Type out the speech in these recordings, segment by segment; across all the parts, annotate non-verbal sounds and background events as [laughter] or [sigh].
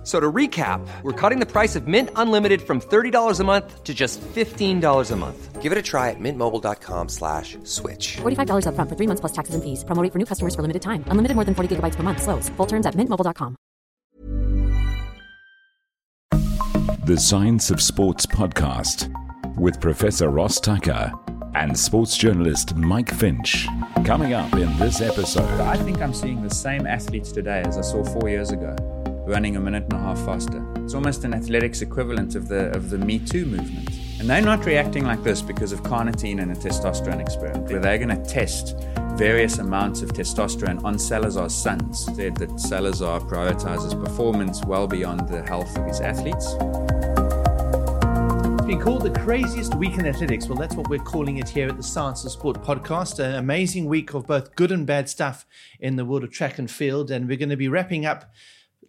F- So to recap, we're cutting the price of Mint Unlimited from $30 a month to just $15 a month. Give it a try at mintmobile.com slash switch. $45 upfront for three months plus taxes and fees. Promo rate for new customers for limited time. Unlimited more than 40 gigabytes per month. Slows. Full terms at mintmobile.com. The Science of Sports podcast with Professor Ross Tucker and sports journalist Mike Finch. Coming up in this episode. I think I'm seeing the same athletes today as I saw four years ago, running a minute and a half faster. It's almost an athletics equivalent of the of the Me Too movement. And they're not reacting like this because of carnitine and a testosterone experiment, where they're going to test various amounts of testosterone on Salazar's sons. Said that Salazar prioritizes performance well beyond the health of his athletes. Been called the craziest week in athletics. Well, that's what we're calling it here at the Science of Sport podcast. An amazing week of both good and bad stuff in the world of track and field. And we're going to be wrapping up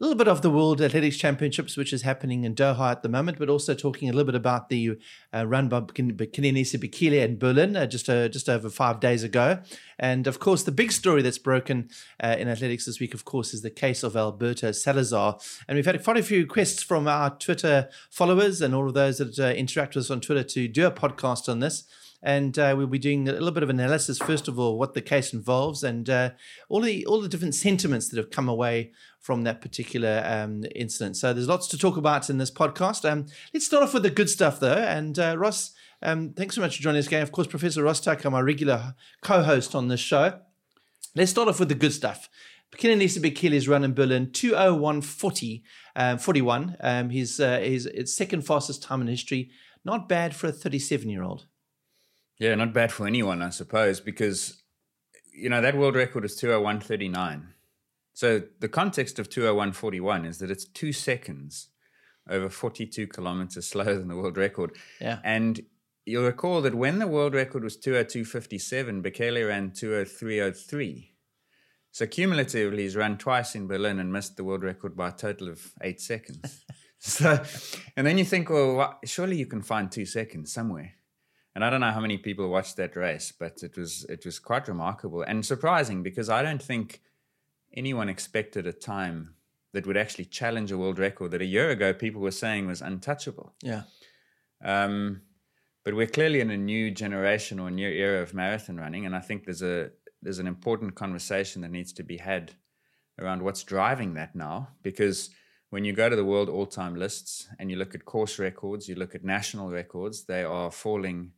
a little bit of the World Athletics Championships, which is happening in Doha at the moment, but also talking a little bit about the uh, run by Kenenisa Bekele in Berlin uh, just uh, just over five days ago. And of course, the big story that's broken uh, in athletics this week, of course, is the case of Alberto Salazar. And we've had quite a few requests from our Twitter followers and all of those that uh, interact with us on Twitter to do a podcast on this and uh, we'll be doing a little bit of analysis first of all what the case involves and uh, all the all the different sentiments that have come away from that particular um, incident. So there's lots to talk about in this podcast. Um, let's start off with the good stuff though, and uh, Ross. Um, thanks so much for joining us again. Of course, Professor Ross Tucker, my regular co-host on this show. Let's start off with the good stuff. Kenenisa Bekele's run in Berlin, 201.40, um, 41. Um, his, uh, his second fastest time in history. Not bad for a 37 year old. Yeah, not bad for anyone, I suppose, because you know that world record is 201.39. So the context of 201.41 is that it's two seconds over 42 kilometers [laughs] slower than the world record. Yeah. And you'll recall that when the world record was 202.57, Bekele ran 203.03. So cumulatively, he's run twice in Berlin and missed the world record by a total of eight seconds. [laughs] so, and then you think, well, what, surely you can find two seconds somewhere. And I don't know how many people watched that race, but it was it was quite remarkable and surprising because I don't think anyone expected a time that would actually challenge a world record that a year ago people were saying was untouchable. Yeah. Um, but we're clearly in a new generation or a new era of marathon running, and I think there's a there's an important conversation that needs to be had around what's driving that now. Because when you go to the world all-time lists and you look at course records, you look at national records, they are falling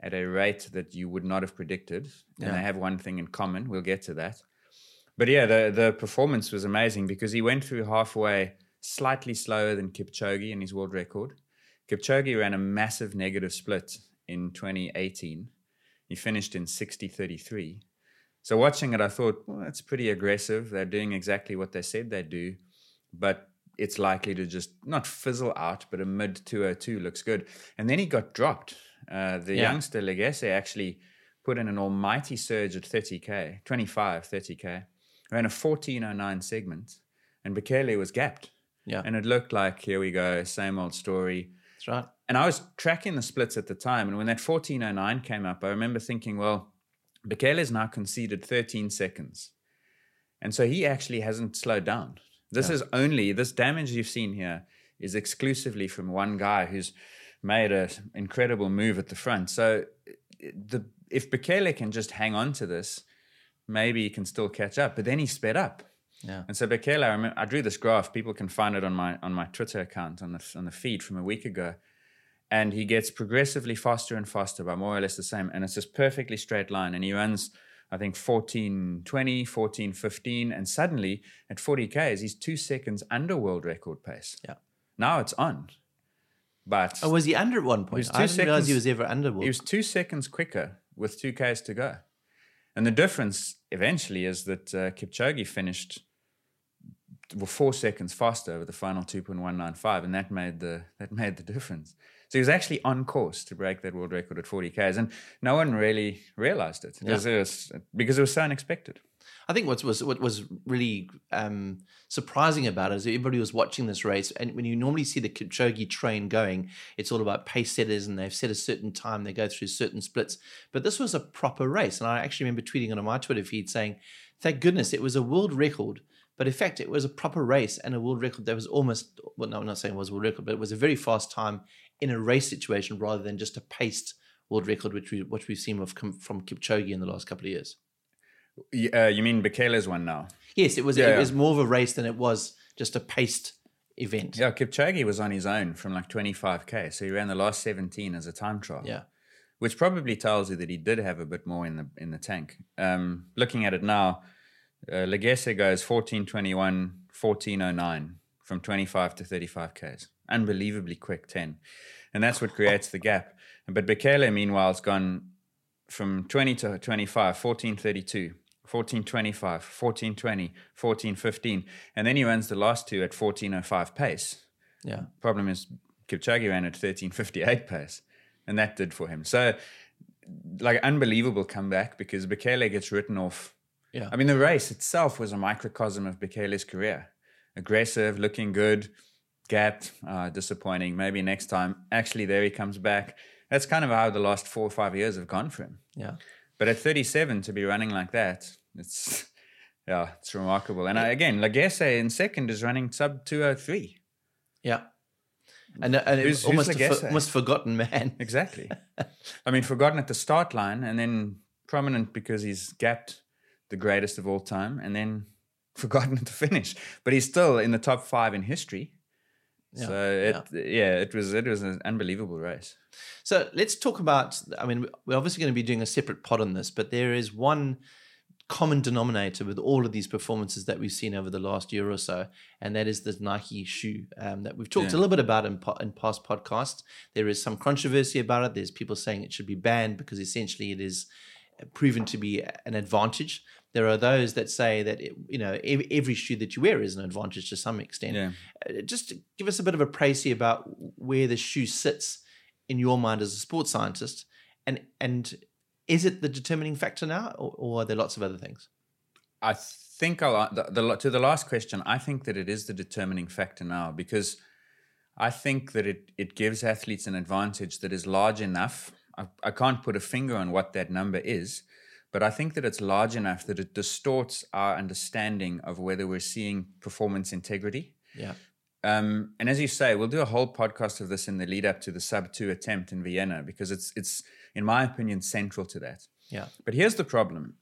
at a rate that you would not have predicted, and Yeah. they have one thing in common. We'll get to that. But yeah, the the performance was amazing because he went through halfway slightly slower than Kipchoge in his world record. Kipchoge ran a massive negative split in 2018. He finished in 60:33. So watching it, I thought, well, that's pretty aggressive. They're doing exactly what they said they'd do, but it's likely to just not fizzle out, but a mid 202 looks good. And then he got dropped. Uh, the Yeah. youngster Legese actually put in an almighty surge at 30k, 25, 30k, ran a 1409 segment, and Bekele was gapped. Yeah. And it looked like, here we go, same old story. That's right. And I was tracking the splits at the time. And when that 1409 came up, I remember thinking, well, Bekele's now conceded 13 seconds. And so he actually hasn't slowed down. This is only, this damage you've seen here is exclusively from one guy who's made an incredible move at the front. So eh, the if Bekele can just hang on to this, maybe he can still catch up. But then he sped up. Yeah. And so Bekele, I, remember, I drew this graph. People can find it on my on my Twitter account on the on the feed from a week ago. And he gets progressively faster and faster by more or less the same. And it's this perfectly straight line. And he runs, I think, 14, 20, 14, 15. And suddenly at 40 Ks, he's two seconds under world record pace. Yeah. Now it's on. But Oh, was he under at one point? was I didn't realize he was ever under. World. he was two seconds quicker with two Ks to go. And the difference eventually is that uh, Kipchoge finished well, four seconds faster over the final 2.195, and that made the that made the difference. So he was actually on course to break that world record at 40 Ks, and no one really realized it because, it was, because it was so unexpected. I think what was what was really um, surprising about it is everybody was watching this race, and when you normally see the Kipchoge train going, it's all about pace setters, and they've set a certain time, they go through certain splits. But this was a proper race, and I actually remember tweeting on my Twitter feed saying, "Thank goodness it was a world record." But in fact, it was a proper race and a world record that was almost, well, no, I'm not saying it was a world record, but it was a very fast time in a race situation rather than just a paced world record, which, we, which we've seen from Kipchoge in the last couple of years. Uh, you mean Bekele's one now? Yes, it was, Yeah, it was more of a race than it was just a paced event. Yeah, Kipchoge was on his own from like 25k, so he ran the last 17 as a time trial. Yeah. which probably tells you that he did have a bit more in the in the tank. Um, looking at it now, uh, Legese goes 1421, 1409 from 25 to 35 Ks. Unbelievably quick 10. And that's what creates the gap. But Bekele, meanwhile, has gone from 20 to 25, 1432. 1425, 1420, 1415. And then he runs the last two at 1405 pace. Yeah. Problem is, Kipchoge ran at 1358 pace, and that did for him. So, like, unbelievable comeback because Bekele gets written off. Yeah. I mean, the race itself was a microcosm of Bekele's career. Aggressive, looking good, gapped, uh, disappointing. Maybe next time. Actually, there he comes back. That's kind of how the last four or five years have gone for him. Yeah. But at 37 to be running like that, it's [laughs] yeah, it's remarkable. And I, again, Legese in second is running sub 203. Yeah. And, and it was almost, a Legese? for, almost forgotten man. [laughs] Exactly. I mean, forgotten at the start line and then prominent because he's gapped the greatest of all time and then [laughs] forgotten at the finish. But he's still in the top five in history. Yeah, so it, yeah. it was it was an unbelievable race. So let's talk about. I mean, we're obviously going to be doing a separate pod on this, but there is one common denominator with all of these performances that we've seen over the last year or so, and that is the Nike shoe um, that we've talked a little bit about in, po- in past podcasts. There is some controversy about it. There's people saying it should be banned because essentially it is proven to be an advantage. There are those that say that it, you know ev- every shoe that you wear is an advantage to some extent. Yeah. Uh, Just give us a bit of a précis about where the shoe sits in your mind as a sports scientist, and and is it the determining factor now, or, or are there lots of other things? I think I'll, the, the, to the last question, I think that it is the determining factor now because I think that it, it gives athletes an advantage that is large enough. I, I can't put a finger on what that number is, but I think that it's large enough that it distorts our understanding of whether we're seeing performance integrity. Yeah, Um, and as you say, we'll do a whole podcast of this in the lead up to the sub two attempt in Vienna because it's it's in my opinion central to that. yeah, But here's the problem.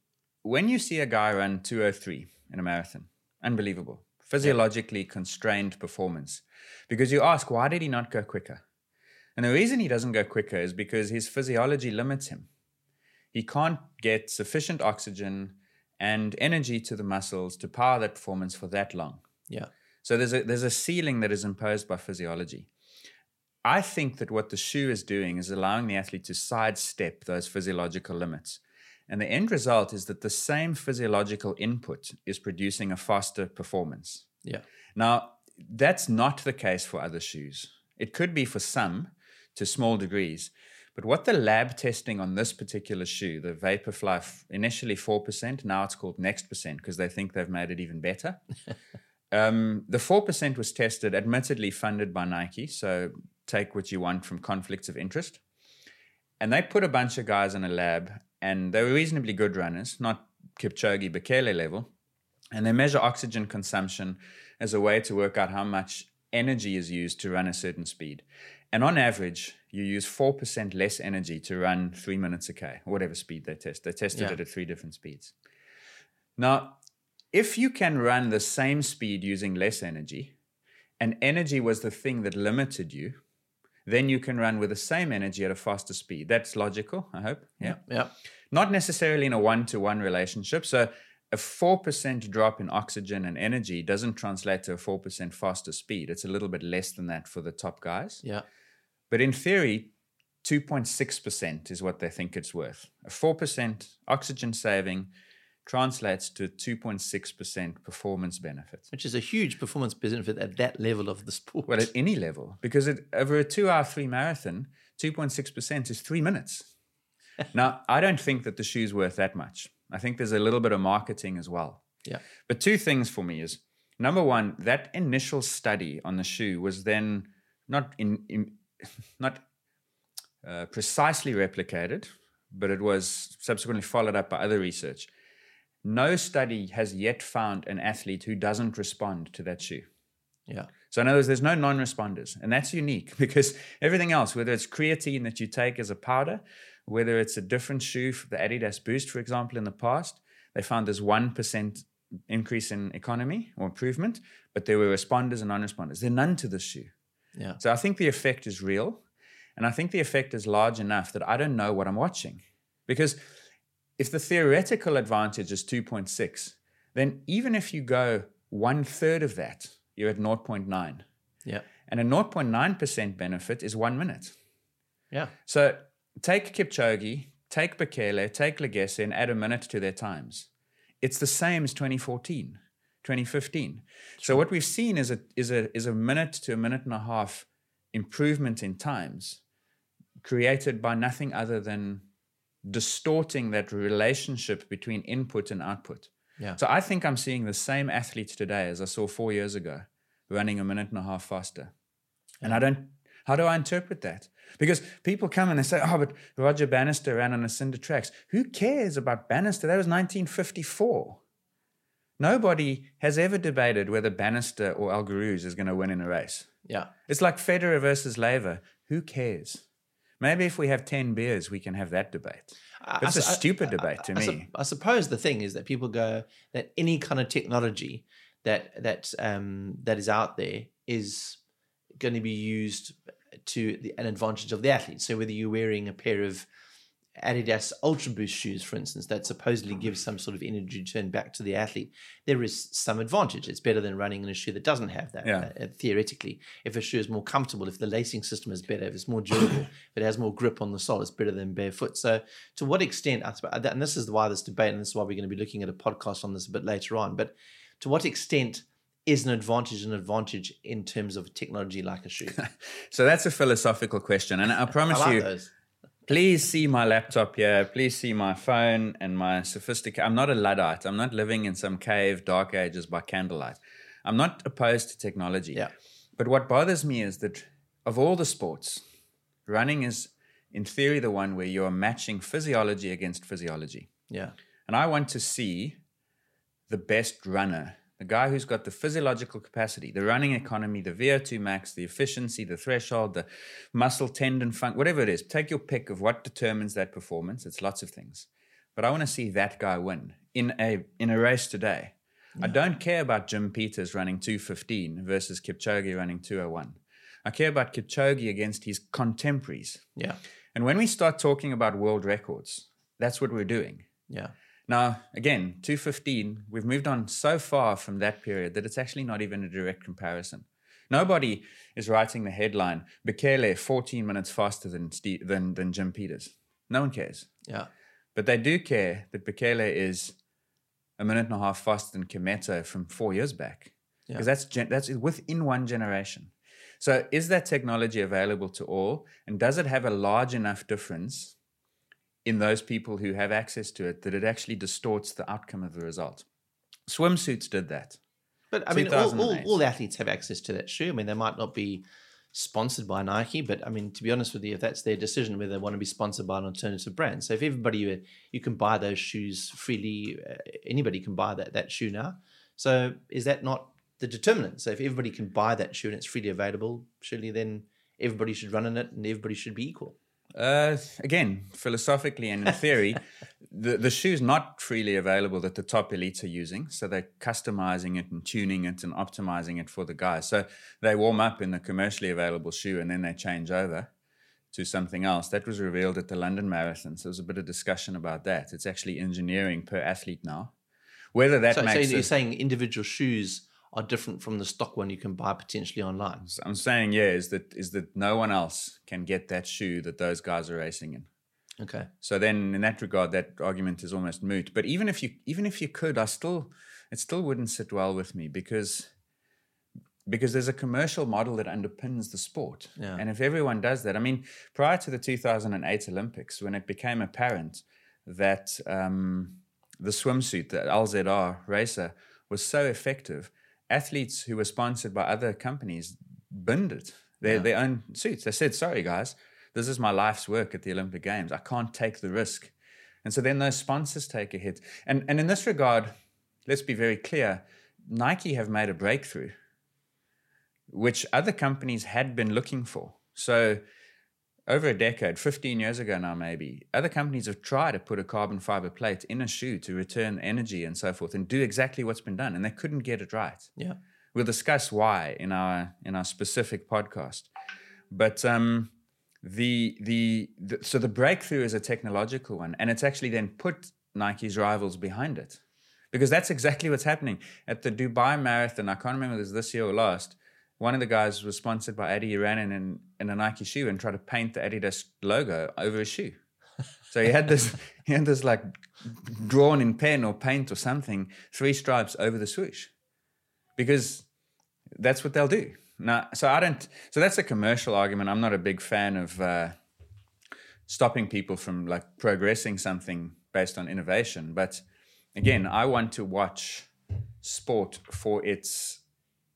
When you see a guy run 203 in a marathon, unbelievable, physiologically constrained performance, because you ask, why did he not go quicker? And the reason he doesn't go quicker is because his physiology limits him. He can't get sufficient oxygen and energy to the muscles to power that performance for that long. yeah, So there's a there's a ceiling that is imposed by physiology. I think that what the shoe is doing is allowing the athlete to sidestep those physiological limits. And the end result is that the same physiological input is producing a faster performance. yeah, Now, that's not the case for other shoes. It could be for some to small degrees. But what the lab testing on this particular shoe, the Vaporfly, initially 4%, now it's called Next Percent because they think they've made it even better. [laughs] um, the 4% was tested, admittedly funded by Nike. So take what you want from conflicts of interest. And they put a bunch of guys in a lab, and they were reasonably good runners, not Kipchoge, Bekele level. And they measure oxygen consumption as a way to work out how much energy is used to run a certain speed. And on average, you use 4% less energy to run three minutes a K, whatever speed they test. They tested Yeah. it at three different speeds. Now, if you can run the same speed using less energy, and energy was the thing that limited you, then you can run with the same energy at a faster speed. That's logical, I hope. Yeah. yeah, Not necessarily in a one to one relationship. So a 4% drop in oxygen and energy doesn't translate to a 4% faster speed. It's a little bit less than that for the top guys. yeah, But in theory, 2.6% is what they think it's worth. A 4% oxygen saving translates to 2.6% performance benefit. which is a huge performance benefit at that level of the sport. Well, at any level, because it, over a two hour three marathon, 2.6% is three minutes. [laughs] now, I don't think that the shoe's worth that much. I think there's a little bit of marketing as well. Yeah. But two things for me is number one, that initial study on the shoe was then not in, in [laughs] not uh, precisely replicated, but it was subsequently followed up by other research. No study has yet found an athlete who doesn't respond to that shoe. Yeah. So in other words, there's no non-responders, and that's unique [laughs] because everything else, whether it's creatine that you take as a powder, whether it's a different shoe, the Adidas Boost, for example, in the past, they found there's one percent increase in economy or improvement, but there were responders and non-responders. There are none to this shoe. Yeah. So I think the effect is real, and I think the effect is large enough that I don't know what I'm watching, because if the theoretical advantage is 2.6, then even if you go one third of that, you're at 0.9. Yeah. And a 0.9% benefit is one minute. Yeah. So take Kipchoge, take Bekele, take Legese, and add a minute to their times. It's the same as 2014, 2015. So what we've seen is a, is, a, is a minute to a minute and a half improvement in times created by nothing other than distorting that relationship between input and output. Yeah. So I think I'm seeing the same athletes today as I saw four years ago, running a minute and a half faster. And I don't, how do I interpret that? Because people come and they say, oh, but Roger Bannister ran on a cinder tracks. Who cares about Bannister? That was 1954. Nobody has ever debated whether Bannister or El Guerrouj is going to win in a race. Yeah. It's like Federer versus Laver. Who cares? Maybe if we have 10 beers, we can have that debate. It's I a su- I- stupid debate to I, sup- me. I suppose the thing is that people go that any kind of technology that that um, that is out there is going to be used to the, an advantage of the athlete. So whether you're wearing a pair of Adidas Ultra Boost shoes, for instance, that supposedly gives some sort of energy return back to the athlete, there is some advantage. It's better than running in a shoe that doesn't have that. Yeah. uh, theoretically, if a shoe is more comfortable, if the lacing system is better, if it's more durable, [coughs] if it has more grip on the sole, it's better than barefoot. So, to what extent, and this is why this debate, and this is why we're going to be looking at a podcast on this a bit later on, but to what extent is an advantage an advantage in terms of technology like a shoe? [laughs] So that's a philosophical question. And I [laughs] I promise like you, those. Please see my laptop here. Please see my phone and my sophisticated. I'm not a Luddite. I'm not living in some cave, dark ages by candlelight. I'm not opposed to technology. Yeah. But what bothers me is that of all the sports, running is, in theory, the one where you're matching physiology against physiology. Yeah. And I want to see the best runner, the guy who's got the physiological capacity, the running economy, the VO2 max, the efficiency, the threshold, the muscle tendon funk, whatever it is. Take your pick of what determines that performance. It's lots of things. But I want to see that guy win in a in a race today. I don't care about Jim Peters running 215 versus Kipchoge running 201. I care about Kipchoge against his contemporaries. Yeah. And when we start talking about world records, that's what we're doing. Yeah. Now, again, 215, we've moved on so far from that period that it's actually not even a direct comparison. Nobody is writing the headline, Bekele 14 minutes faster than, Steve, than, than Jim Peters. No one cares. Yeah. But they do care that Bekele is a minute and a half faster than Kimetto from four years back. Because that's, gen- that's within one generation. So is that technology available to all? And does it have a large enough difference in those people who have access to it that it actually distorts the outcome of the result? Swimsuits did that. But I mean, all, all, all athletes have access to that shoe. I mean, they might not be sponsored by Nike, but I mean, to be honest with you, if that's their decision whether they want to be sponsored by an alternative brand. So if everybody, uh, you can buy those shoes freely, uh, anybody can buy that, that shoe now. So is that not the determinant? So if everybody can buy that shoe and it's freely available, surely then everybody should run in it and everybody should be equal. Uh, again, philosophically and in theory, [laughs] the, the shoe's not freely available that the top elites are using. So they're customizing it and tuning it and optimizing it for the guys. So they warm up in the commercially available shoe and then they change over to something else. That was revealed at the London Marathon. So there was a bit of discussion about that. It's actually engineering per athlete now. Whether that So, so makes you're it, saying individual shoes are different from the stock one you can buy potentially online. I'm saying, yeah, is that is that no one else can get that shoe that those guys are racing in. Okay. So then, in that regard, that argument is almost moot. But even if you even if you could, I still it still wouldn't sit well with me because because there's a commercial model that underpins the sport. Yeah. And if everyone does that, I mean, prior to the 2008 Olympics, when it became apparent that um, the swimsuit, the LZR racer, was so effective. Athletes who were sponsored by other companies binned it, their, their own suits. They said, sorry, guys, this is my life's work at the Olympic Games. I can't take the risk. And so then those sponsors take a hit. And, and in this regard, let's be very clear Nike have made a breakthrough, which other companies had been looking for. So, over a decade, 15 years ago now, maybe, other companies have tried to put a carbon fiber plate in a shoe to return energy and so forth and do exactly what's been done, and they couldn't get it right. Yeah. We'll discuss why in our in our specific podcast. But um, the, the the so the breakthrough is a technological one, and it's actually then put Nike's rivals behind it, because that's exactly what's happening at the Dubai Marathon. I can't remember if it was this year or last. One of the guys was sponsored by Adi Iranen in, in a Nike shoe and tried to paint the Adidas logo over his shoe. So he had this [laughs] he had this like drawn in pen or paint or something, three stripes over the swoosh. Because that's what they'll do. Now, so I don't. So that's a commercial argument. I'm not a big fan of uh, stopping people from like progressing something based on innovation. But again, I want to watch sport for its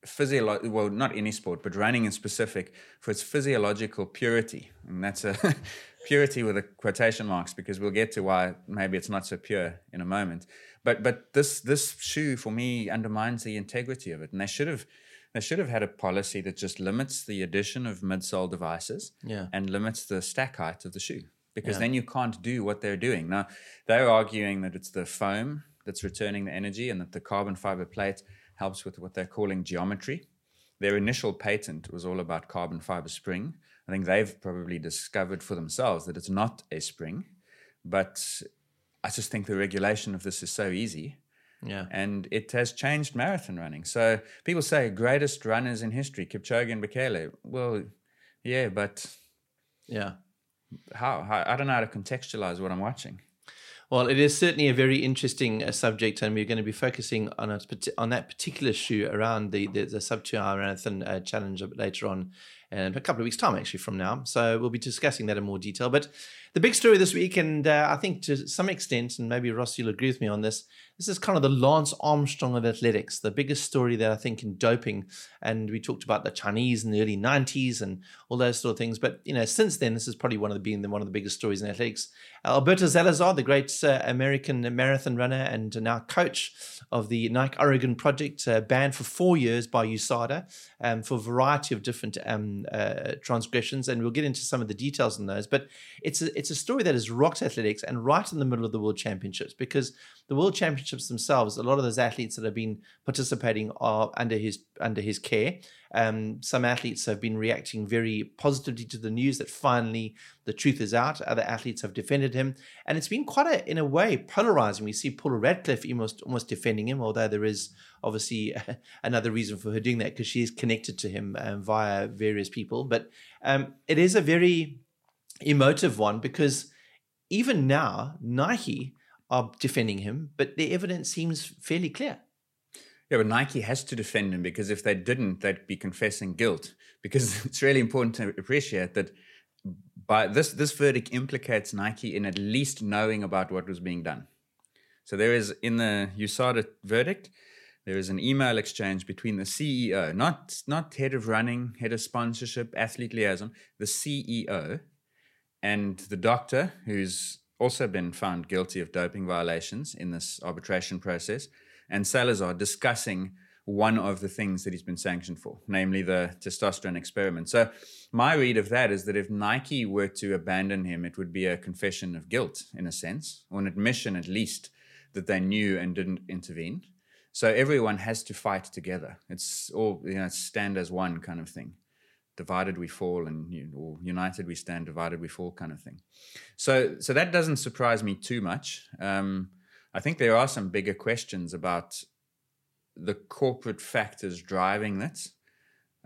physiological. Well, not any sport, but running in specific for its physiological purity, and that's a [laughs] purity with a quotation marks because we'll get to why maybe it's not so pure in a moment. But but this this shoe for me undermines the integrity of it, and they should have they should have had a policy that just limits the addition of midsole devices Yeah. and limits the stack height of the shoe because Yeah. then you can't do what they're doing. Now, they're arguing that it's the foam that's returning the energy and that the carbon fiber plate helps with what they're calling geometry. Their initial patent was all about carbon fiber spring. I think they've probably discovered for themselves that it's not a spring, but I just think the regulation of this is so easy Yeah. and it has changed marathon running. So people say greatest runners in history, Kipchoge and Bekele. Well, yeah, but Yeah. how? how? I don't know how to contextualize what I'm watching. Well, it is certainly a very interesting uh, subject, and we're going to be focusing on a, on that particular shoe around the the, the sub two hour marathon uh, challenge a bit later on, in a couple of weeks' time, actually from now. So we'll be discussing that in more detail. But the big story this week, and uh, I think to some extent, and maybe Ross, you'll agree with me on this, this is kind of the Lance Armstrong of athletics, the biggest story that I think in doping. And we talked about the Chinese in the early '90s and all those sort of things. But you know, since then, this has probably one of the being one of the biggest stories in athletics. Alberto Salazar, the great uh, American marathon runner and now coach of the Nike Oregon project, uh, banned for four years by USADA um, for a variety of different um, uh, transgressions, and we'll get into some of the details on those. But it's a, it's a story that has rocked athletics and right in the middle of the World Championships because the World Championships themselves, a lot of those athletes that have been participating are under his under his care. Um, some athletes have been reacting very positively to the news that finally the truth is out. Other athletes have defended him, and it's been quite a, in a way, polarizing. We see Paula Radcliffe almost almost defending him, although there is obviously [laughs] another reason for her doing that because she is connected to him um, via various people. But um, it is a very emotive one because even now Nike are defending him, but the evidence seems fairly clear. Yeah, but Nike has to defend him because if they didn't, they'd be confessing guilt. Because [laughs] it's really important to appreciate that by this this verdict implicates Nike in at least knowing about what was being done. So there is in the USADA verdict, there is an email exchange between the CEO, not not head of running, head of sponsorship, athlete liaison, the CEO, and the doctor who's also been found guilty of doping violations in this arbitration process, and Salazar discussing one of the things that he's been sanctioned for, namely the testosterone experiment. So, my read of that is that if Nike were to abandon him, it would be a confession of guilt, in a sense, or an admission at least that they knew and didn't intervene. So, everyone has to fight together. It's all, you know, stand as one kind of thing. Divided we fall, and you or united we stand. Divided we fall, kind of thing. So, so that doesn't surprise me too much. Um, I think there are some bigger questions about the corporate factors driving this.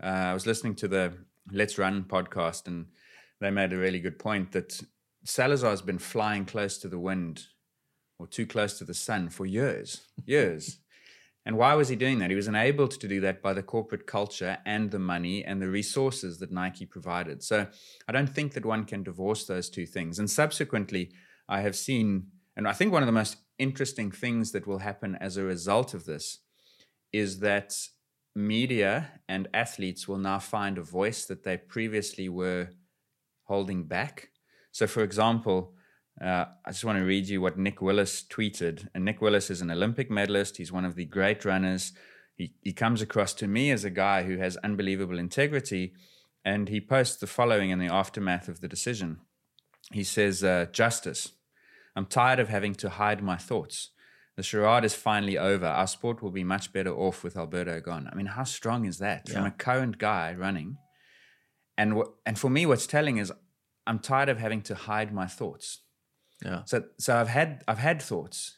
Uh, I was listening to the Let's Run podcast, and they made a really good point that Salazar's been flying close to the wind or too close to the sun for years, years. And why was he doing that? He was enabled to do that by the corporate culture and the money and the resources that Nike provided. So I don't think that one can divorce those two things. And subsequently, I have seen, and I think one of the most interesting things that will happen as a result of this is that media and athletes will now find a voice that they previously were holding back. So, for example, uh, I just want to read you what Nick Willis tweeted. And Nick Willis is an Olympic medalist. He's one of the great runners. He, he comes across to me as a guy who has unbelievable integrity. And he posts the following in the aftermath of the decision. He says, uh, Justice. I'm tired of having to hide my thoughts. The charade is finally over. Our sport will be much better off with Alberto gone. I mean, how strong is that from a current guy running? And wh- and for me, what's telling is I'm tired of having to hide my thoughts. Yeah. So so I've had I've had thoughts,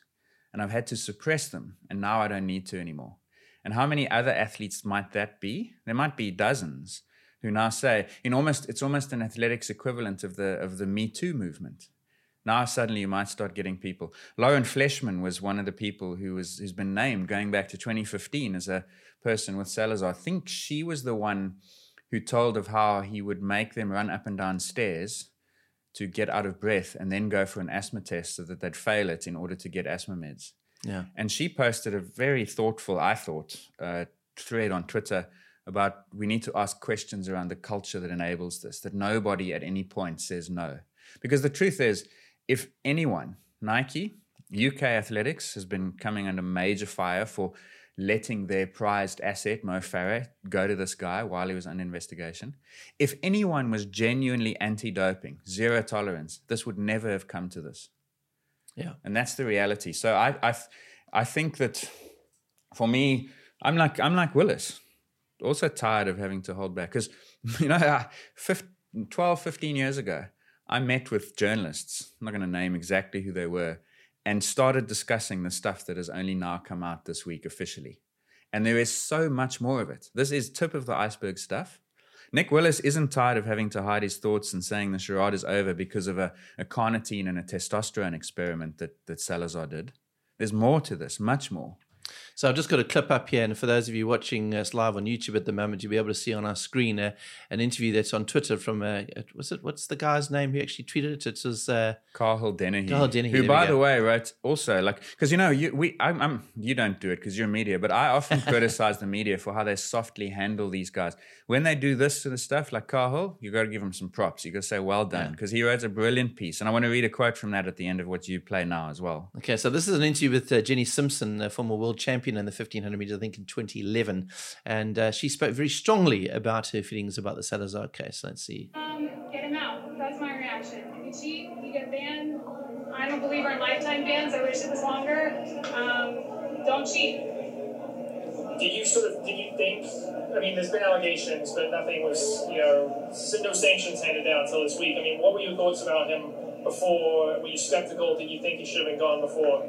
and I've had to suppress them, and now I don't need to anymore. And how many other athletes might that be? There might be dozens who now say, in almost it's almost an athletics equivalent of the of the Me Too movement. Now suddenly you might start getting people. Lauren Fleshman was one of the people who was who's been named going back to 2015 as a person with Salazar. I think she was the one who told of how he would make them run up and down stairs to get out of breath and then go for an asthma test so that they'd fail it in order to get asthma meds. Yeah. And she posted a very thoughtful, I thought, uh, thread on Twitter about we need to ask questions around the culture that enables this, that nobody at any point says no. Because the truth is, if anyone, Nike, UK Athletics has been coming under major fire for letting their prized asset, Mo Farah, go to this guy while he was under investigation. If anyone was genuinely anti doping, zero tolerance, this would never have come to this Yeah. and that's the reality. So I, I, I think that for me, I'm like I'm like Willis, also tired of having to hold back because [laughs] you know, uh, 15, 12, 15 years ago, I met with journalists. I'm not going to name exactly who they were, and started discussing the stuff that has only now come out this week officially. And there is so much more of it. This is tip of the iceberg stuff. Nick Willis isn't tired of having to hide his thoughts and saying the charade is over because of a, a carnitine and a testosterone experiment that, that Salazar did. There's more to this, much more. So I've just got a clip up here, and for those of you watching us live on YouTube at the moment, you'll be able to see on our screen uh, an interview that's on Twitter from uh, was it what's the guy's name who actually tweeted it? It was uh, Carl Dennehy. Carl Dennehy, who, by the way, wrote also like because you know you we I'm, I'm you don't do it because you're a media, but I often [laughs] criticize the media for how they softly handle these guys when they do this sort of stuff. Like Carl, you got to give him some props. You got to say well done because he wrote a brilliant piece, and I want to read a quote from that at the end of what you play now as well. Okay, so this is an interview with uh, Jenny Simpson, a former world champion in the 1500 meters, I think in 2011. And uh, she spoke very strongly about her feelings about the Salazar case. Let's see. Um, get him out. That's my reaction. If you cheat, you get banned. I'm a believer in lifetime bans. I wish it was longer. Um, don't cheat. Did you sort of, did you think, I mean, there's been allegations, but nothing was, you know, no sanctions handed down until this week. I mean, what were your thoughts about him before? Were you skeptical? Did you think he should have been gone before?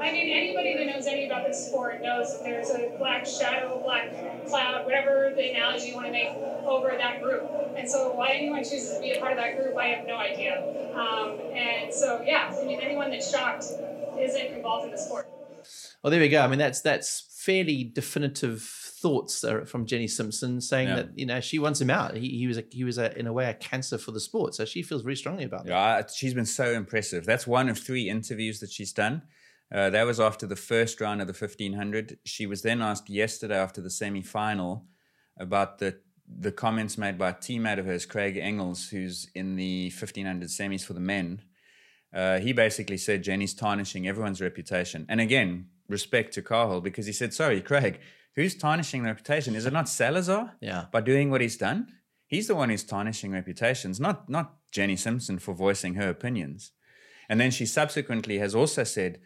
I mean, anybody that knows any about this sport knows that there's a black shadow, black cloud, whatever the analogy you want to make, over that group. And so, why anyone chooses to be a part of that group, I have no idea. Um, and so, yeah, I mean, anyone that's shocked isn't involved in the sport. Well, there we go. I mean, that's that's fairly definitive thoughts uh, from Jenny Simpson saying Yeah. that you know she wants him out. He, he was a, he was a, in a way a cancer for the sport, so she feels very strongly about that. Yeah, she's been so impressive. That's one of three interviews that she's done. Uh, that was after the first round of the 1500. She was then asked yesterday after the semi final about the the comments made by a teammate of hers, Craig Engels, who's in the 1500 semis for the men. Uh, he basically said Jenny's tarnishing everyone's reputation. And again, respect to Carl because he said, Sorry, Craig, who's tarnishing the reputation? Is it not Salazar? Yeah. By doing what he's done? He's the one who's tarnishing reputations, not, not Jenny Simpson for voicing her opinions. And then she subsequently has also said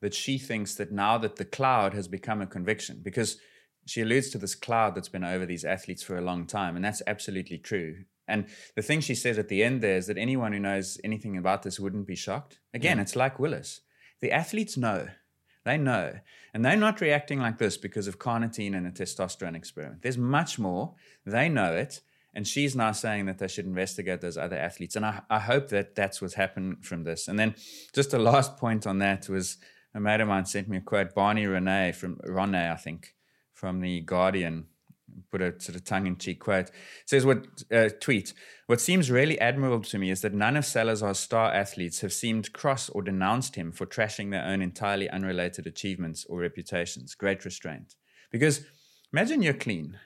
that she thinks that now that the cloud has become a conviction, because she alludes to this cloud that's been over these athletes for a long time, and that's absolutely true. And the thing she says at the end there is that anyone who knows anything about this wouldn't be shocked. Again, it's like Willis. The athletes know. They know. And they're not reacting like this because of carnitine and a testosterone experiment. There's much more. They know it. And she's now saying that they should investigate those other athletes. And I, I hope that that's what's happened from this. And then just a last point on that was a mate of mine sent me a quote, Barney Ronay from Rene, I think, from the Guardian, put a sort of tongue-in-cheek quote. Says what uh, tweet. What seems really admirable to me is that none of Salazar's star athletes have seemed cross or denounced him for trashing their own entirely unrelated achievements or reputations. Great restraint. Because imagine you're clean,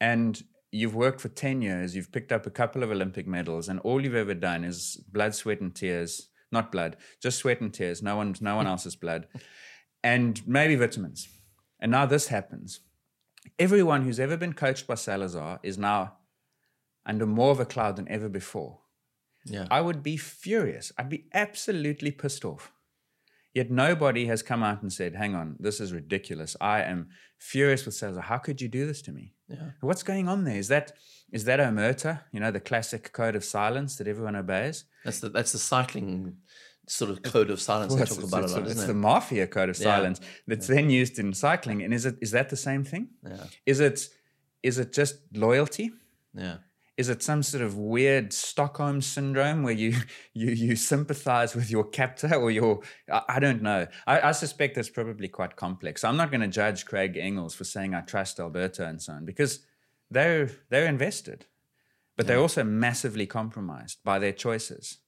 and you've worked for 10 years, you've picked up a couple of Olympic medals, and all you've ever done is blood, sweat, and tears. Not blood, just sweat and tears. No one, no one [laughs] else's blood. And maybe vitamins. And now this happens. Everyone who's ever been coached by Salazar is now under more of a cloud than ever before. Yeah. I would be furious. I'd be absolutely pissed off. Yet nobody has come out and said, hang on, this is ridiculous. I am furious with Salazar. How could you do this to me? Yeah. What's going on there? Is that is that omerta? You know, the classic code of silence that everyone obeys? That's the that's the cycling sort of code of silence they it's, talk about it's- a lot, it's isn't the mafia code of Yeah. silence that's then used in cycling. And is it is that the same thing? Yeah. Is it is it just loyalty? Yeah. Is it some sort of weird Stockholm syndrome where you [laughs] you you sympathize with your captor or your I, I don't know. I, I suspect it's probably quite complex. I'm not going to judge Craig Engels for saying I trust Alberto and so on because they're they're invested, but they're also massively compromised by their choices.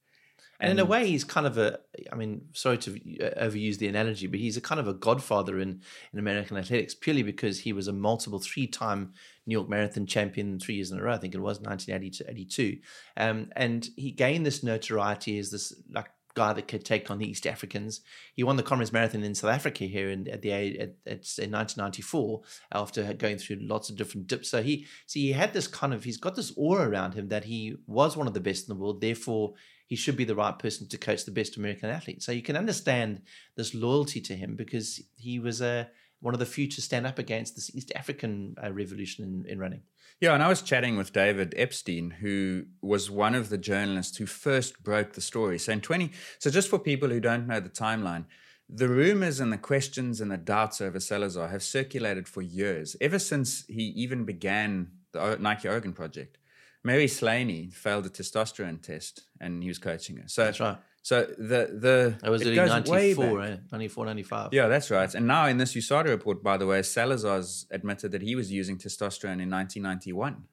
And in a way, he's kind of a. I mean, sorry to uh, overuse the analogy, but he's a kind of a godfather in, in American athletics purely because he was a multiple three time New York Marathon champion three years in a row. I think it was 1980 to 82. Um, and he gained this notoriety as this like guy that could take on the East Africans. He won the Comrades Marathon in South Africa here in, at the age at, at in 1994 after going through lots of different dips. So he see he had this kind of he's got this aura around him that he was one of the best in the world. Therefore, he should be the right person to coach the best American athlete. So you can understand this loyalty to him because he was a one of the few to stand up against this East African uh, revolution in, in running. Yeah, and I was chatting with David Epstein, who was one of the journalists who first broke the story. So in 20, so just for people who don't know the timeline, the rumors and the questions and the doubts over Salazar have circulated for years, ever since he even began the Nike Oregon project. Mary Slaney failed a testosterone test, and he was coaching her. So That's right. So the the That was it goes way 94, back. eh? 94, 95. Yeah, that's right. And now in this USADA report, by the way, Salazar's admitted that he was using testosterone in 1991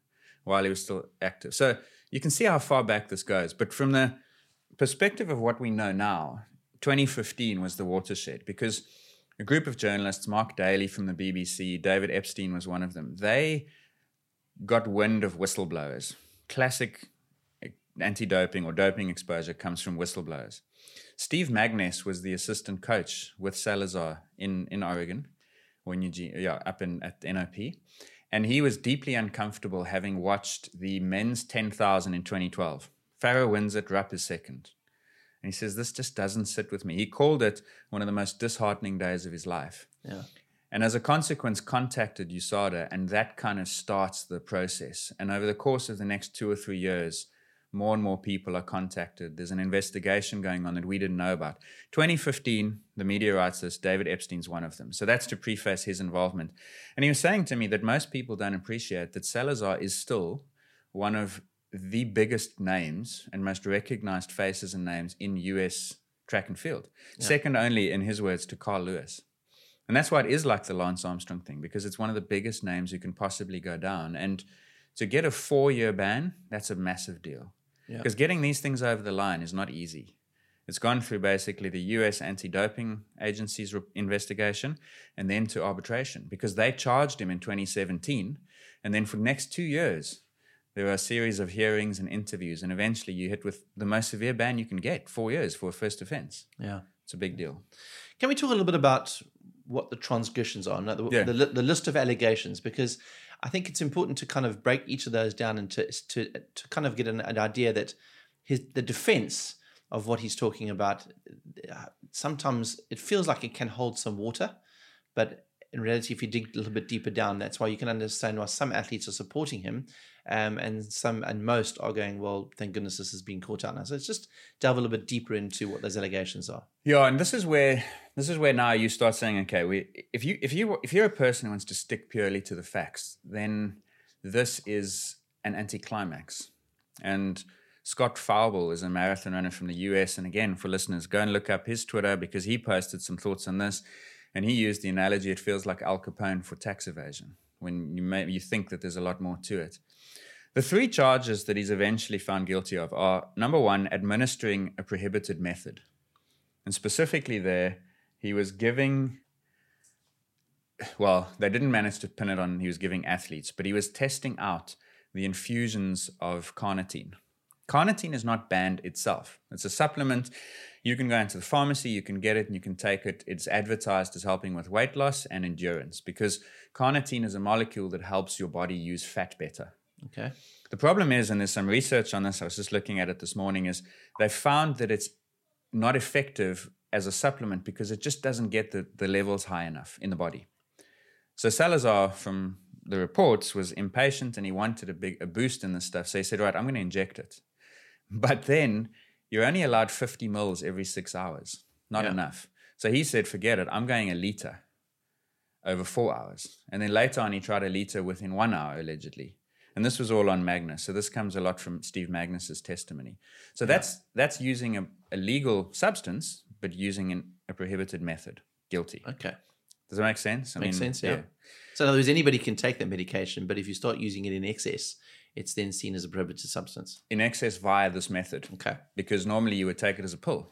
while he was still active. So you can see how far back this goes. But from the perspective of what we know now, 2015 was the watershed because a group of journalists, Mark Daly from the BBC, David Epstein was one of them, they got wind of whistleblowers. Classic eh, anti doping or doping exposure comes from whistleblowers. Steve Magness was the assistant coach with Salazar in, in Oregon, or in Eugene, yeah, up in at NOP. And he was deeply uncomfortable having watched the men's 10,000 in 2012. Farah wins it, Rupp is second. And he says, This just doesn't sit with me. He called it one of the most disheartening days of his life. Yeah. And as a consequence, contacted USADA, and that kind of starts the process. And over the course of the next two or three years, more and more people are contacted. There's an investigation going on that we didn't know about. 2015, the media writes this, David Epstein's one of them. So that's to preface his involvement. And he was saying to me that most people don't appreciate that Salazar is still one of the biggest names and most recognized faces and names in US track and field. Second only, in his words, to Carl Lewis. And that's why it is like the Lance Armstrong thing, because it's one of the biggest names who can possibly go down. And to get a four year ban, that's a massive deal. Because getting these things over the line is not easy. It's gone through basically the US anti doping agency's re- investigation and then to arbitration because they charged him in 2017. And then for the next two years, there were a series of hearings and interviews. And eventually you hit with the most severe ban you can get four years for a first offense. Yeah. It's a big deal. Can we talk a little bit about what the transgressions are, the, Yeah. the, the list of allegations? Because I think it's important to kind of break each of those down and to to, to kind of get an, an idea that his the defense of what he's talking about. uh, Sometimes it feels like it can hold some water, but in reality, if you dig a little bit deeper down, that's why you can understand why some athletes are supporting him, um, and some and most are going, "Well, thank goodness this has been caught out now." So let's just delve a little bit deeper into what those allegations are. Yeah, and this is where this is where now you start saying, okay, we if you if you if you're a person who wants to stick purely to the facts, then this is an anticlimax. And Scott Fauble is a marathon runner from the US, and again, for listeners, go and look up his Twitter because he posted some thoughts on this, and he used the analogy: it feels like Al Capone for tax evasion, when you may you think that there's a lot more to it. The three charges that he's eventually found guilty of are number one, administering a prohibited method. And specifically, there, he was giving, well, they didn't manage to pin it on he was giving athletes, but he was testing out the infusions of carnitine. Carnitine is not banned itself, it's a supplement. You can go into the pharmacy, you can get it, and you can take it. It's advertised as helping with weight loss and endurance because carnitine is a molecule that helps your body use fat better. Okay. The problem is, and there's some research on this, I was just looking at it this morning, is they found that it's not effective as a supplement because it just doesn't get the, the levels high enough in the body. So Salazar, from the reports, was impatient and he wanted a big a boost in this stuff. So he said, Right, I'm going to inject it. [laughs] But then you're only allowed 50 mils every six hours. Not Yeah. enough. So he said, Forget it. I'm going a liter over four hours. And then later on, he tried a liter within one hour, allegedly. And this was all on Magness. So this comes a lot from Steve Magness's testimony. So that's that's using a, a legal substance, but using an, a prohibited method. Guilty. Okay. Does that make sense? I Makes sense, yeah. So in other words, anybody can take that medication, but if you start using it in excess, it's then seen as a prohibited substance. In excess via this method. Okay. Because normally you would take it as a pill.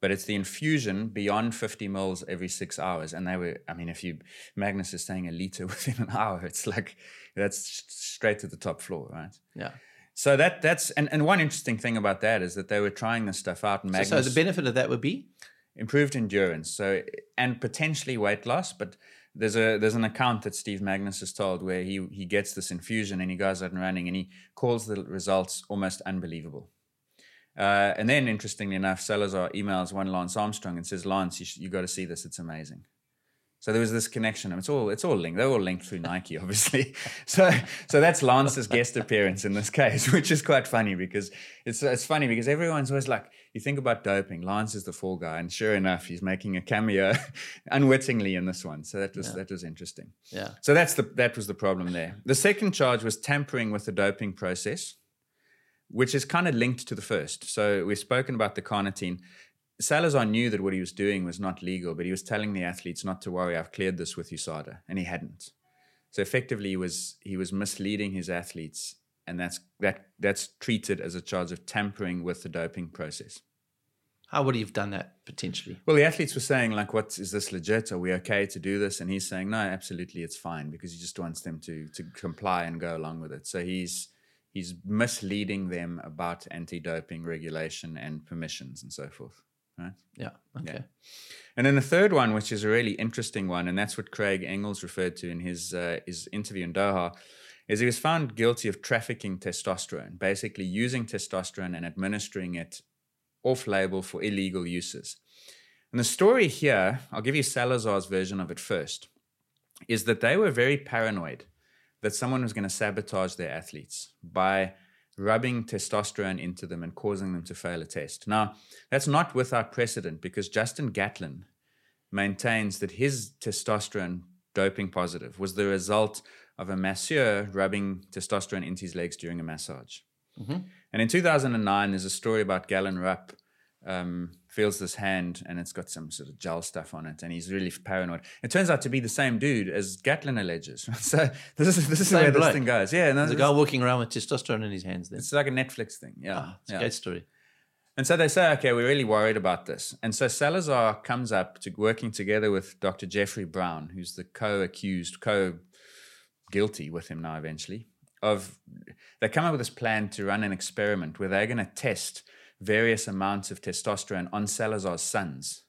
But it's the infusion beyond 50 mils every six hours. And they were, I mean, if you, Magness is saying a liter [laughs] within an hour, it's like, that's straight to the top floor, right? Yeah. So that that's and, and one interesting thing about that is that they were trying this stuff out and So, so the benefit of that would be improved endurance so and potentially weight loss but there's a there's an account that Steve Magness has told where he he gets this infusion and he goes out and running and he calls the results almost unbelievable. Uh, and then interestingly enough Salazar emails one Lance Armstrong and says Lance you, sh- you got to see this. It's amazing so there was this connection. It's all it's all linked. They're all linked through Nike, obviously. [laughs] So so that's Lance's guest appearance in this case, [laughs] which is quite funny because it's it's funny because everyone's always like, you think about doping, Lance is the fall guy, and sure enough, he's making a cameo [laughs] unwittingly in this one. So that was that was interesting. Yeah. So that's the that was the problem there. The second charge was tampering with the doping process, which is kind of linked to the first. So we've spoken about the carnitine. Salazar knew that what he was doing was not legal, but he was telling the athletes not to worry. I've cleared this with USADA, and he hadn't. So effectively, he was he was misleading his athletes, and that's that that's treated as a charge of tampering with the doping process. how would he have done that potentially? Well, the athletes were saying like, "What is this legit? Are we okay to do this?" And he's saying, "No, absolutely, it's fine," because he just wants them to to comply and go along with it. So he's he's misleading them about anti-doping regulation and permissions and so forth. Right. Yeah. Okay. And then the third one, which is a really interesting one, and that's what Craig Engels referred to in his uh, his interview in Doha, is he was found guilty of trafficking testosterone, basically using testosterone and administering it off-label for illegal uses. And the story here, I'll give you Salazar's version of it first, is that they were very paranoid that someone was going to sabotage their athletes by rubbing testosterone into them and causing them to fail a test. Now, that's not without precedent because Justin Gatlin maintains that his testosterone doping positive was the result of a masseur rubbing testosterone into his legs during a massage. Mm-hmm. And in 2009, there's a story about Galen Rupp um, feels this hand and it's got some sort of gel stuff on it, and he's really paranoid. It turns out to be the same dude as Gatlin alleges. [laughs] so this is this is Same where this bloke. thing goes. Yeah, no, There's a guy walking around with testosterone in his hands then. it's like a Netflix thing. Yeah, Ah, it's yeah. a great story. And so they say, okay, we're really worried about this. And so Salazar comes up to working together with Dr. Jeffrey Brown, who's the co-accused, co-guilty with him now eventually. Of they come up with this plan to run an experiment where they're going to test various amounts of testosterone on Salazar's sons.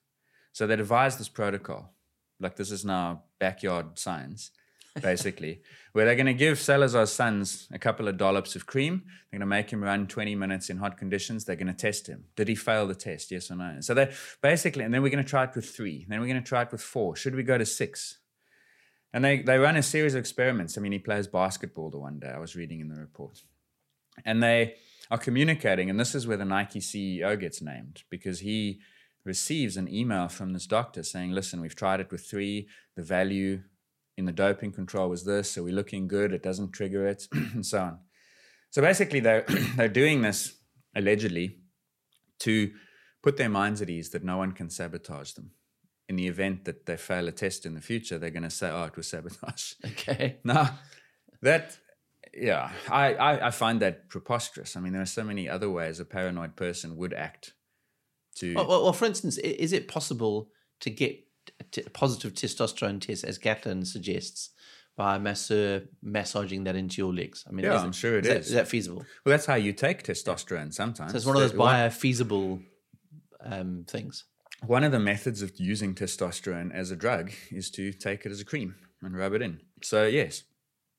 So they devised this protocol. Like this is now backyard science, [laughs] basically, where they're going to give Salazar's sons a couple of dollops of cream. They're going to make him run 20 minutes in hot conditions. They're going to test him. Did he fail the test? Yes or no? So they basically, and then we're going to try it with three. Then we're going to try it with four. Should we go to six? And they, they run a series of experiments. I mean, he plays basketball the one day, I was reading in the report. And they are communicating, and this is where the Nike CEO gets named because he receives an email from this doctor saying, Listen, we've tried it with three. The value in the doping control was this, so we're looking good. It doesn't trigger it, [clears throat] and so on. So basically, they're, [clears throat] they're doing this allegedly to put their minds at ease that no one can sabotage them in the event that they fail a test in the future, they're going to say, "Oh, it was sabotage." Okay. Now, that yeah, I, I I find that preposterous. I mean, there are so many other ways a paranoid person would act. To Well, well, well, for instance, is it possible to get t- positive testosterone tests, as Gatlin suggests, by a masseur massaging that into your legs? I mean, Yeah, is I'm sure it is that- is. Is that feasible? well, that's how you take testosterone. Sometimes So it's one of those biofeasible um, things. One of the methods of using testosterone as a drug is to take it as a cream and rub it in. So yes,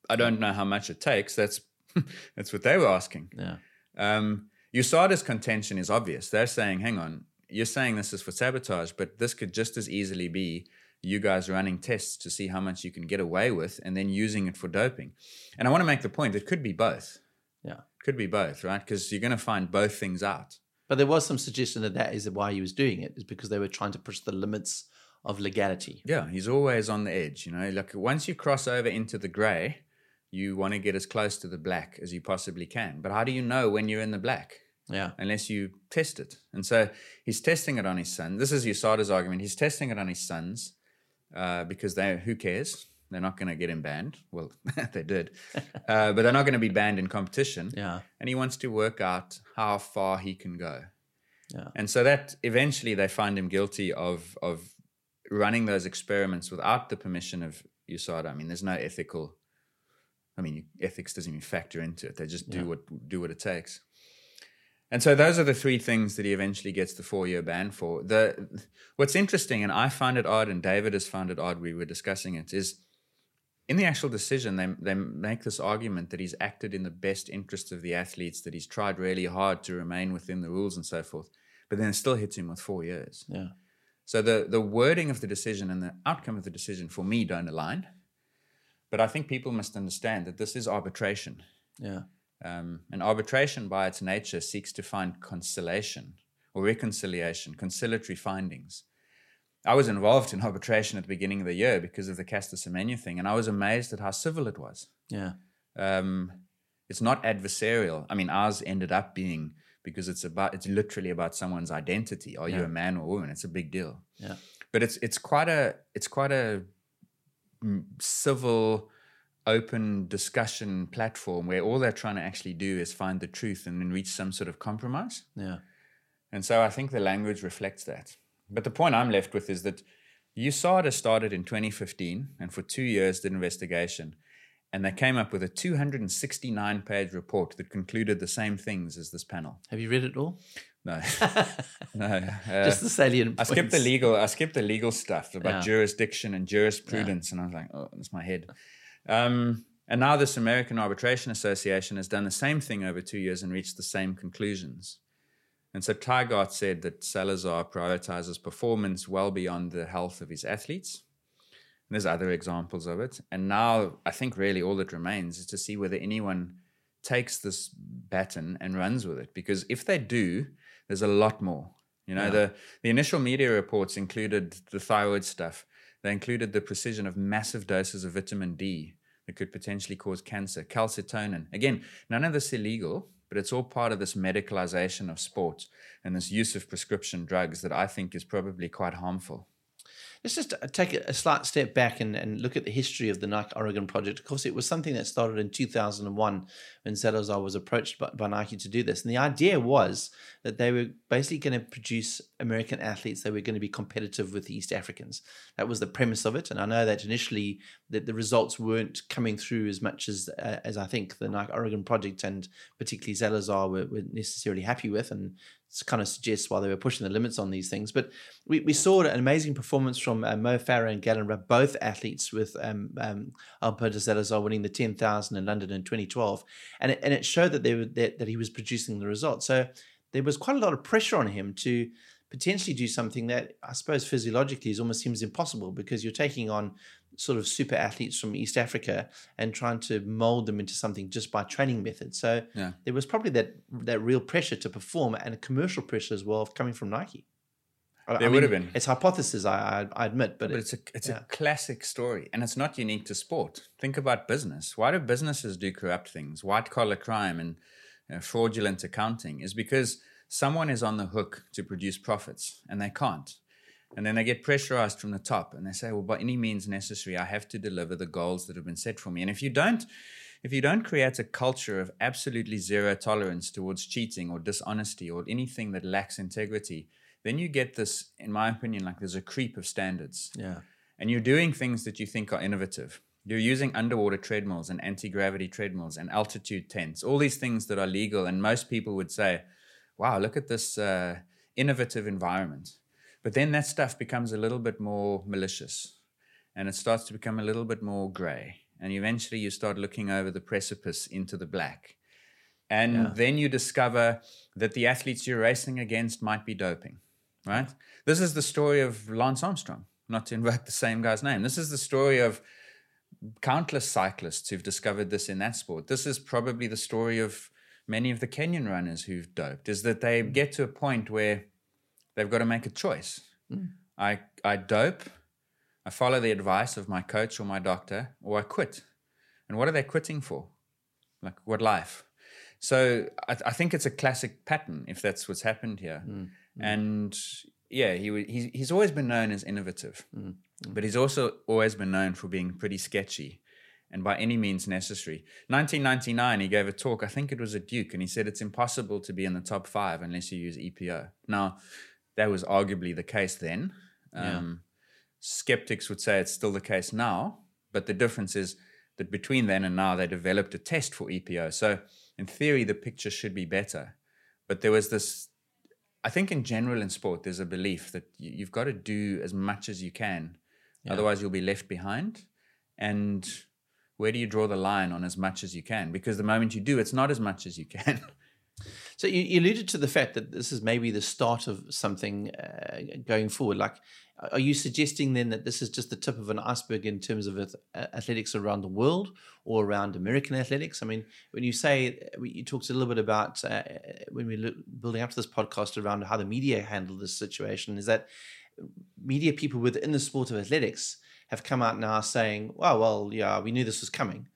I don't know how much it takes. That's [laughs] that's what they were asking. Yeah. Um, USADA's contention is obvious. They're saying, hang on, you're saying this is for sabotage, but this could just as easily be you guys running tests to see how much you can get away with and then using it for doping. And I want to make the point it could be both. Yeah. Could be both, right? Because you're going to find both things out. But there was some suggestion that that is why he was doing it, is because they were trying to push the limits of legality. Yeah, he's always on the edge. You know, like once you cross over into the grey, you want to get as close to the black as you possibly can. But how do you know when you're in the black? Yeah. Unless you test it. And so he's testing it on his son. This is USADA's argument. He's testing it on his sons uh, because they, who cares? They're not going to get him banned. Well, [laughs] they did. [laughs] Uh, but they're not going to be banned in competition. Yeah. And he wants to work out how far he can go. Yeah. And so that eventually they find him guilty of of running those experiments without the permission of USADA. I mean, there's no ethical. I mean, ethics doesn't even factor into it. They just do what do what it takes. And so those are the three things that he eventually gets the four year ban for. The what's interesting, and I find it odd, and David has found it odd. We were discussing it. Is in the actual decision, they they make this argument that he's acted in the best interest of the athletes, that he's tried really hard to remain within the rules and so forth, but then it still hits him with four years. Yeah. So the the wording of the decision and the outcome of the decision for me don't align. But I think people must understand that this is arbitration. Yeah. Um, and arbitration, by its nature, seeks to find conciliation or reconciliation, conciliatory findings. I was involved in arbitration at the beginning of the year because of the Caster Semenya thing, and I was amazed at how civil it was. Yeah. Um, it's not adversarial. I mean, ours ended up being because it's about it's literally about someone's identity. Are you a man or a woman? It's a big deal. Yeah. But it's it's quite a it's quite a civil, open discussion platform where all they're trying to actually do is find the truth and then reach some sort of compromise. Yeah. And so I think the language reflects that. But the point I'm left with is that USADA started in 2015 and for two years did investigation. And they came up with a 269 page report that concluded the same things as this panel. Have you read it all? No, [laughs] no. uh, Just the salient. I skipped the legal. I skipped the legal stuff about Yeah. jurisdiction and jurisprudence, and I was like, "Oh, that's my head." Um, and now this American Arbitration Association has done the same thing over two years and reached the same conclusions. And so Tygart said that Salazar prioritizes performance well beyond the health of his athletes. And there's other examples of it. And now I think really all that remains is to see whether anyone takes this baton and runs with it. Because if they do, there's a lot more. You know, the, the initial media reports included the thyroid stuff. They included the precision of massive doses of vitamin D that could potentially cause cancer, calcitonin. Again, none of this illegal, but it's all part of this medicalization of sport and this use of prescription drugs that I think is probably quite harmful. Let's just uh, take a slight step back and, and look at the history of the Nike Oregon project. Of course, it was something that started in 2001 when Salazar was approached by, by Nike to do this. And the idea was that they were basically going to produce American athletes that were going to be competitive with the East Africans. That was the premise of it. And I know that initially that the results weren't coming through as much as uh, as I think the Nike Oregon project and particularly Salazar were, were necessarily happy with. And kind of suggests why they were pushing the limits on these things. But we, we saw an amazing performance from uh, Mo Farah and Galen Rupp, both athletes, with um, um, Alberto Salazar winning the 10,000 in London in 2012. And it, and it showed that, they were, that, that he was producing the results. So there was quite a lot of pressure on him to potentially do something that I suppose physiologically is almost seems impossible because you're taking on sort of super athletes from East Africa and trying to mold them into something just by training methods. So Yeah. there was probably that that real pressure to perform and a commercial pressure as well coming from Nike. I- I There mean, would have been. It's hypothesis, I, I, I admit, but, But it- it's a it's yeah. a classic story, and it's not unique to sport. Think about business. Why do businesses do corrupt things? White collar crime and uh, fraudulent accounting is because someone is on the hook to produce profits, and they can't. And then they get pressurized from the top and they say, well, by any means necessary, I have to deliver the goals that have been set for me. And if you don't, if you don't create a culture of absolutely zero tolerance towards cheating or dishonesty or anything that lacks integrity, then you get this, in my opinion, like there's a creep of standards. Yeah. And you're doing things that you think are innovative. You're using underwater treadmills and anti gravity treadmills and altitude tents, all these things that are legal. And most people would say, wow, look at this uh, innovative environment. But then that stuff becomes a little bit more malicious and it starts to become a little bit more gray. And eventually you start looking over the precipice into the black. And Yeah. then you discover that the athletes you're racing against might be doping, right? This is the story of Lance Armstrong, not to invoke the same guy's name. This is the story of countless cyclists who've discovered this in that sport. This is probably the story of many of the Kenyan runners who've doped, is that they hmm. get to a point where they've got to make a choice. Hmm. I, I dope, I follow the advice of my coach or my doctor, or I quit. And what are they quitting for? Like, what life? So I, I think it's a classic pattern if that's what's happened here. Hmm. Hmm. And yeah, he, he's, he's always been known as innovative, but he's also always been known for being pretty sketchy and by any means necessary. 1999, he gave a talk, I think it was at Duke, and he said it's impossible to be in the top five unless you use EPO. Now, that was arguably the case then. Um, Skeptics would say it's still the case now, but the difference is that between then and now, they developed a test for EPO. So, in theory, the picture should be better. But there was this, I think, in general in sport, there's a belief that you- you've got to do as much as you can, otherwise, you'll be left behind. And where do you draw the line on as much as you can? Because the moment you do, it's not as much as you can. [laughs] So you, alluded to the fact that this is maybe the start of something uh, going forward. Like, are you suggesting then that this is just the tip of an iceberg in terms of athletics around the world or around American athletics? I mean, when you say you talked a little bit about uh, when we are building up to this podcast around how the media handled this situation, is that media people within the sport of athletics have come out now saying, "Well, well, yeah, we knew this was coming."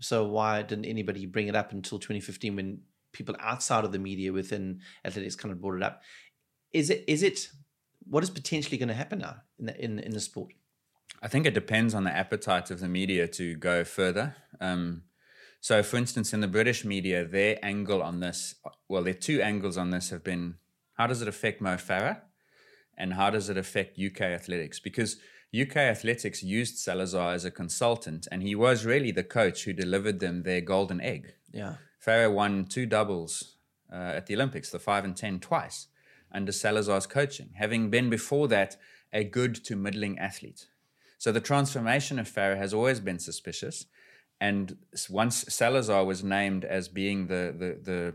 So why didn't anybody bring it up until 2015 when people outside of the media within athletics kind of brought it up? Is it is it what is potentially going to happen now in the, in in the sport? I think it depends on the appetite of the media to go further. Um, so, for instance, in the British media, their angle on this, well, their two angles on this have been how does it affect Mo Farah and how does it affect UK athletics? Because UK athletics used Salazar as a consultant, and he was really the coach who delivered them their golden egg. Yeah, Farah won two doubles uh, at the Olympics, the five and 10 twice, under Salazar's coaching, having been before that a good to middling athlete. So the transformation of Farah has always been suspicious. And once Salazar was named as being the, the, the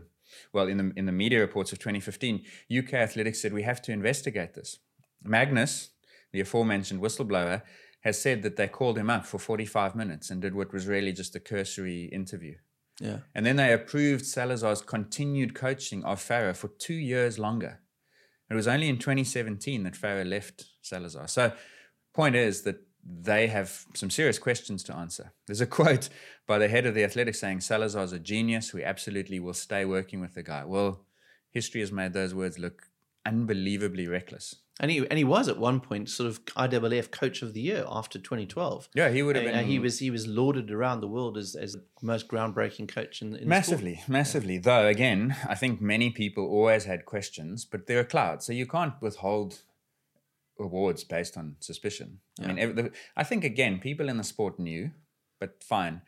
well, in the, in the media reports of 2015, UK athletics said we have to investigate this. Magness, the aforementioned whistleblower, has said that they called him up for 45 minutes and did what was really just a cursory interview. Yeah, And then they approved Salazar's continued coaching of Farah for two years longer. It was only in 2017 that Farah left Salazar. So, point is that they have some serious questions to answer. There's a [laughs] quote by the head of the athletics saying Salazar's a genius. We absolutely will stay working with the guy. Well, history has made those words look unbelievably reckless. And he and he was at one point sort of IAAF Coach of the Year after 2012. Yeah, he would have Uh, been. he was he was lauded around the world as as the most groundbreaking coach in, in the sport. massively massively. Though again i think many people always had questions but they're a cloud so you can't withhold awards based on suspicion. I mean ev- the, i think again people in the sport knew but fine.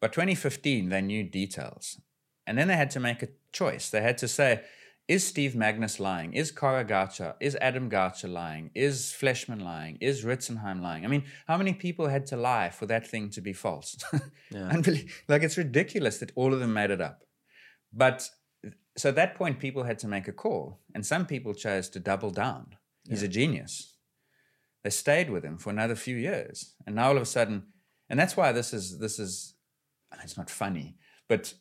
But 2015 they knew details. And then they had to make a choice. They had to say is Steve Magness lying? Is Kara Goucher? Is Adam Goucher lying? Is Fleshman lying? Is Ritzenhein lying? I mean, how many people had to lie for that thing to be false? [laughs] Unbelie- like, it's ridiculous that all of them made it up. But so at that point, people had to make a call, and some people chose to double down. He's a genius. They stayed with him for another few years, and now all of a sudden, and that's why this is this is it's not funny, but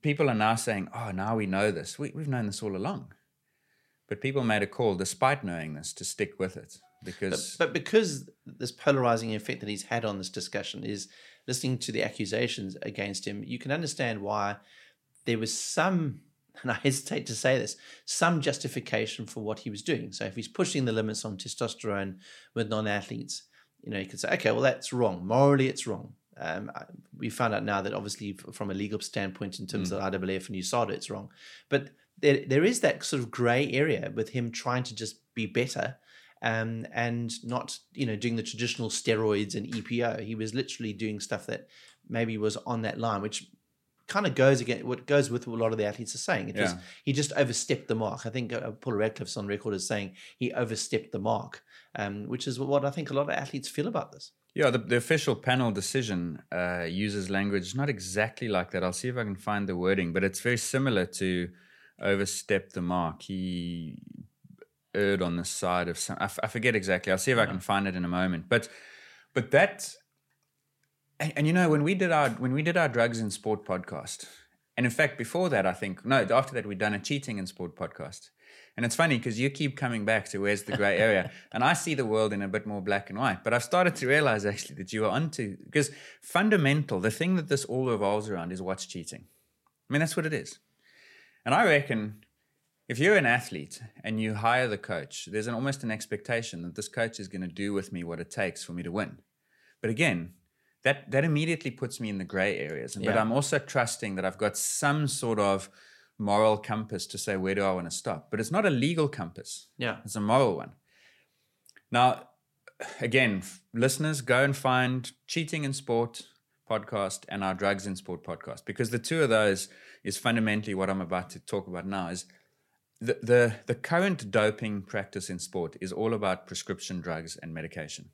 people are now saying, "Oh, now we know this. We, we've known this all along." But people made a call, despite knowing this, to stick with it because But because this polarizing effect that he's had on this discussion is listening to the accusations against him, you can understand why there was some and I hesitate to say this, some justification for what he was doing. So if he's pushing the limits on testosterone with non-athletes, you know, you could say, okay, well, that's wrong. Morally, it's wrong. Um, we found out now that obviously, from a legal standpoint, in terms mm. of IAAF and USADA, it's wrong. But there, there is that sort of grey area with him trying to just be better um, and not, you know, doing the traditional steroids and EPO. He was literally doing stuff that maybe was on that line, which kind of goes again what goes with what a lot of the athletes are saying. It yeah. he just overstepped the mark. I think uh, Paul Radcliffe's on record as saying he overstepped the mark, um, which is what I think a lot of athletes feel about this. Yeah, the, the official panel decision uh, uses language not exactly like that. I'll see if I can find the wording, but it's very similar to overstep the mark. He erred on the side of some. I, f- I forget exactly. I'll see if I can find it in a moment. But but that and, and, you know when we did our when we did our drugs in sport podcast, and in fact before that I think no after that we'd done a cheating in sport podcast. And it's funny because you keep coming back to where's the gray area, [laughs] and I see the world in a bit more black and white. But I've started to realize actually that you are onto because fundamental, the thing that this all revolves around is what's cheating. I mean that's what it is, and I reckon if you're an athlete and you hire the coach, there's an, almost an expectation that this coach is going to do with me what it takes for me to win. But again, that that immediately puts me in the gray areas. Yeah. But I'm also trusting that I've got some sort of moral compass to say where do I want to stop. But it's not a legal compass. Yeah, it's a moral one. Now, again, listeners, go and find cheating in sport podcast and our drugs in sport podcast because the two of those is fundamentally what I'm about to talk about now. Is the, the, the current doping practice in sport is all about prescription drugs and medication.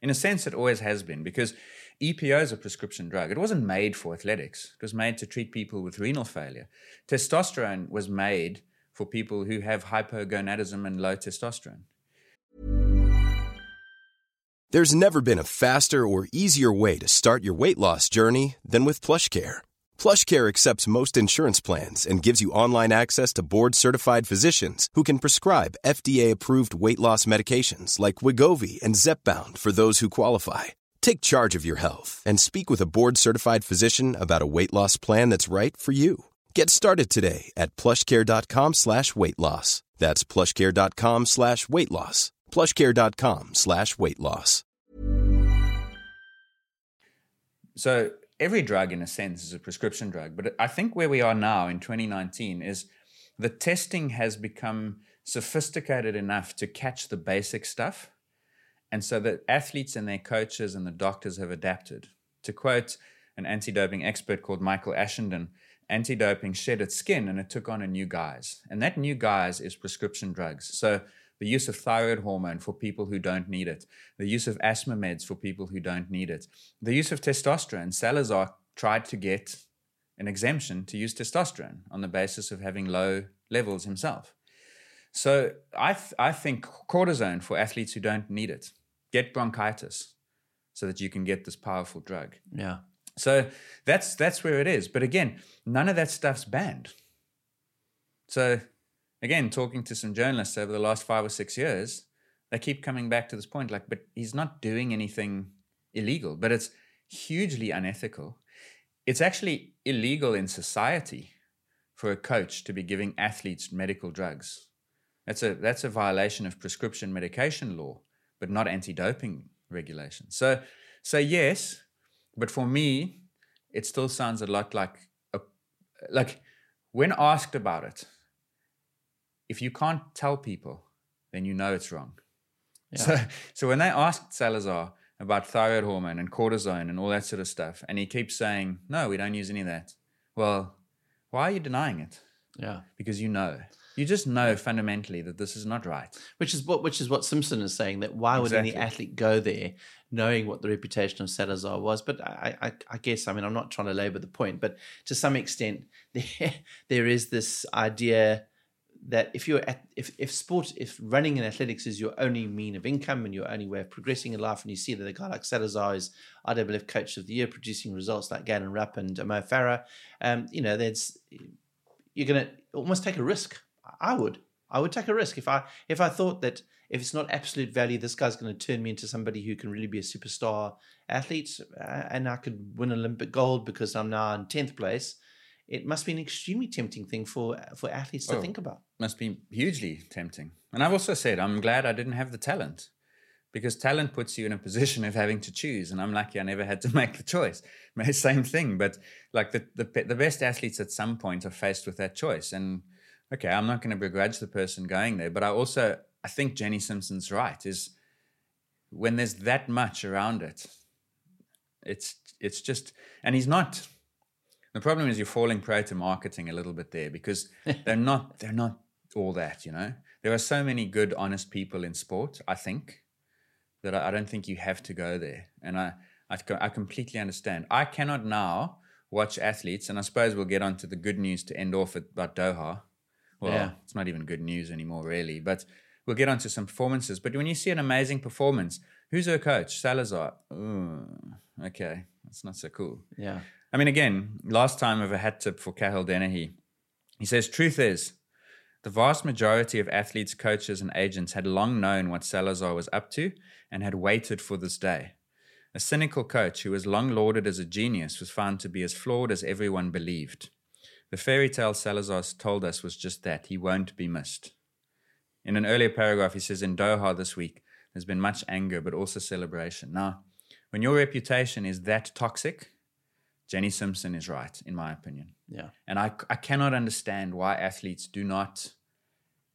In a sense, it always has been because EPO is a prescription drug. It wasn't made for athletics, it was made to treat people with renal failure. Testosterone was made for people who have hypogonadism and low testosterone. There's never been a faster or easier way to start your weight loss journey than with PlushCare PlushCare accepts most insurance plans and gives you online access to board-certified physicians who can prescribe FDA-approved weight loss medications like Wegovy and Zepbound for those who qualify. Take charge of your health and speak with a board-certified physician about a weight loss plan that's right for you. Get started today at plushcare.com slash weight loss. That's plushcare.com slash weight loss. plushcare.com slash weight loss. So every drug, in a sense, is a prescription drug. But I think where we are now in 2019 is the testing has become sophisticated enough to catch the basic stuff. And so the athletes and their coaches and the doctors have adapted. To quote an anti doping expert called Michael Ashenden, anti doping shed its skin and it took on a new guise. And that new guise is prescription drugs. So the use of thyroid hormone for people who don't need it, the use of asthma meds for people who don't need it, the use of testosterone. Salazar tried to get an exemption to use testosterone on the basis of having low levels himself. So I, th- I think cortisone for athletes who don't need it, get bronchitis so that you can get this powerful drug. Yeah. So that's that's where it is. But again, none of that stuff's banned. So again, talking to some journalists over the last five or six years, they keep coming back to this point like, but he's not doing anything illegal, but it's hugely unethical. It's actually illegal in society for a coach to be giving athletes medical drugs. That's a that's a violation of prescription medication law, but not anti-doping regulations. So so yes, but for me, it still sounds a lot like a, like when asked about it, if you can't tell people, then you know it's wrong. Yeah. So, so when they asked Salazar about thyroid hormone and cortisone and all that sort of stuff, and he keeps saying, "No, we don't use any of that." Well, why are you denying it? Yeah, because you know. You just know fundamentally that this is not right. Which is what which is what Simpson is saying that why would exactly. any athlete go there knowing what the reputation of Salazar was? But I, I, I guess I mean I'm not trying to labour the point, but to some extent [laughs] there there is this idea that if you're at if if sport if running and athletics is your only mean of income and your only way of progressing in life, and you see that a guy like Salazar is IAAF Coach of the Year, producing results like Galen Rupp and Mo Farah, um, you know, there's you're going to almost take a risk. I would, I would take a risk if I if I thought that if it's not absolute value, this guy's going to turn me into somebody who can really be a superstar athlete, uh, and I could win Olympic gold because I'm now in tenth place it must be an extremely tempting thing for for athletes to Oh. think about. must be hugely tempting. And I've also said I'm glad I didn't have the talent because talent puts you in a position of having to choose. And I'm lucky I never had to [laughs] make the choice. [laughs] Same thing, but like the, the the best athletes at some point are faced with that choice. And okay, I'm not going to begrudge the person going there, but I also I think Jenny Simpson's right. Is when there's that much around it, it's it's just and he's not. The problem is you're falling prey to marketing a little bit there because [laughs] they're not they're not all that, you know. There are so many good, honest people in sport. I think that I, I don't think you have to go there, and I, I I completely understand. I cannot now watch athletes, and I suppose we'll get on to the good news to end off at, about Doha. Well, Yeah. it's not even good news anymore, really, but we'll get on to some performances. But when you see an amazing performance, who's her coach? Salazar. Ooh, okay, that's not so cool. Yeah. I mean, again, last time of a hat tip for Cathal Dennehy. He says, Truth is, the vast majority of athletes, coaches, and agents had long known what Salazar was up to and had waited for this day. A cynical coach who was long lauded as a genius was found to be as flawed as everyone believed. The fairy tale Salazar told us was just that he won't be missed. In an earlier paragraph, he says, In Doha this week, there's been much anger, but also celebration. Now, when your reputation is that toxic, Jenny Simpson is right, in my opinion. Yeah. And I, I cannot understand why athletes do not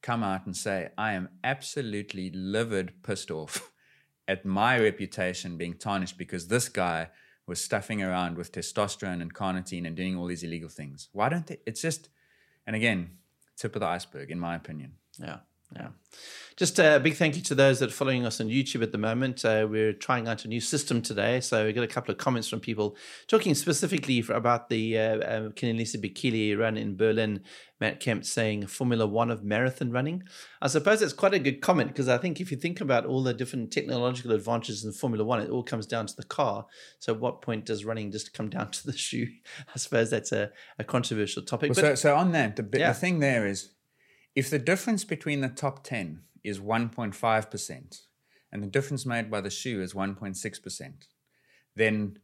come out and say, I am absolutely livid, pissed off [laughs] at my reputation being tarnished because this guy was stuffing around with testosterone and carnitine and doing all these illegal things. Why don't they? It's just, and again, tip of the iceberg, in my opinion. Yeah, yeah. Just a big thank you to those that are following us on YouTube at the moment. Uh, we're trying out a new system today, so we got a couple of comments from people talking specifically for, about the uh, uh, Kenenisa Bekele run in Berlin. Matt Kemp saying Formula One of marathon running. I suppose it's quite a good comment because I think if you think about all the different technological advantages in Formula One, it all comes down to the car. So, at what point does running just come down [laughs] to the shoe? I suppose that's a, a controversial topic. Well, but so, so on that, the, Yeah. the thing there is, if the difference between the top 10 is 1.5% and the difference made by the shoe is 1.6%, then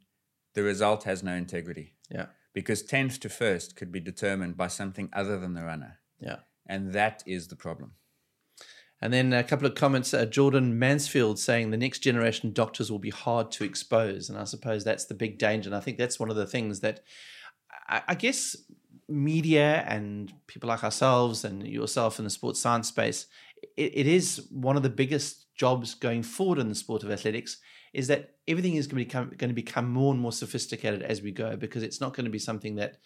the result has no integrity. yeah, Because 10th to first could be determined by something other than the runner. yeah. And that is the problem. And then a couple of comments. Uh, Jordan Mansfield saying the next generation doctors will be hard to expose. And I suppose that's the big danger. And I think that's one of the things that I, I guess media and people like ourselves and yourself in the sports science space, it, it is one of the biggest jobs going forward in the sport of athletics is that everything is going to become going to become more and more sophisticated as we go because it's not going to be something that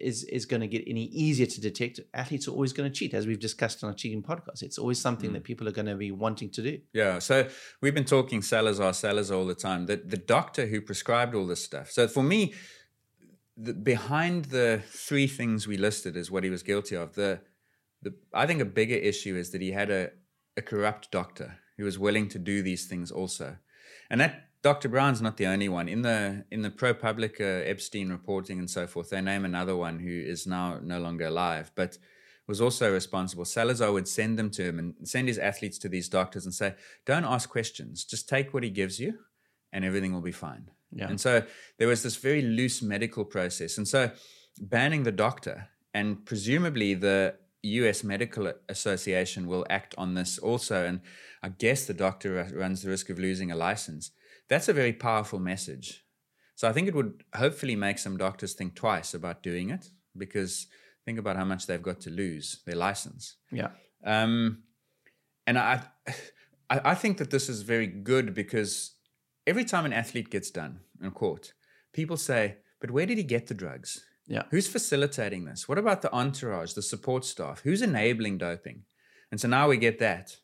is is going to get any easier to detect. Athletes are always going to cheat, as we've discussed on our cheating podcast. It's always something mm. that people are going to be wanting to do. Yeah. So we've been talking Salazar, Salazar all the time. The, the doctor who prescribed all this stuff. So for me, the, behind the three things we listed is what he was guilty of. The, the I think a bigger issue is that he had a, a corrupt doctor who was willing to do these things also. And that Dr. Brown's not the only one. In the in the ProPublica Epstein reporting and so forth, they name another one who is now no longer alive, but was also responsible. Salazar would send them to him and send his athletes to these doctors and say, Don't ask questions, just take what he gives you and everything will be fine. Yeah. And so there was this very loose medical process. And so banning the doctor and presumably the US Medical Association will act on this also. And I guess the doctor runs the risk of losing a license. That's a very powerful message. So I think it would hopefully make some doctors think twice about doing it because think about how much they've got to lose their license. Yeah. Um, and I, I, I think that this is very good because every time an athlete gets done in court, people say, "But where did he get the drugs? Yeah. Who's facilitating this? What about the entourage, the support staff? Who's enabling doping?" And so now we get that.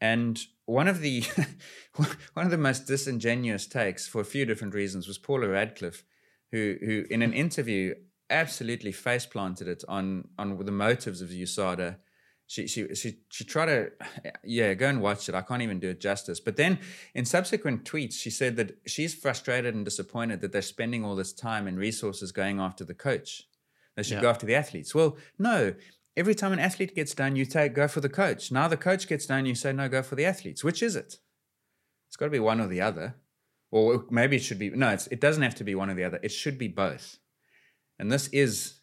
And one of the [laughs] one of the most disingenuous takes for a few different reasons was Paula Radcliffe, who who in an interview absolutely face planted it on on the motives of USADA. She she she she tried to yeah go and watch it. I can't even do it justice. But then in subsequent tweets, she said that she's frustrated and disappointed that they're spending all this time and resources going after the coach. They should Yeah. go after the athletes. Well, no. Every time an athlete gets done, you take go for the coach. Now the coach gets done, you say no, go for the athletes. Which is it? It's got to be one or the other, or maybe it should be no. It's, it doesn't have to be one or the other. It should be both. And this is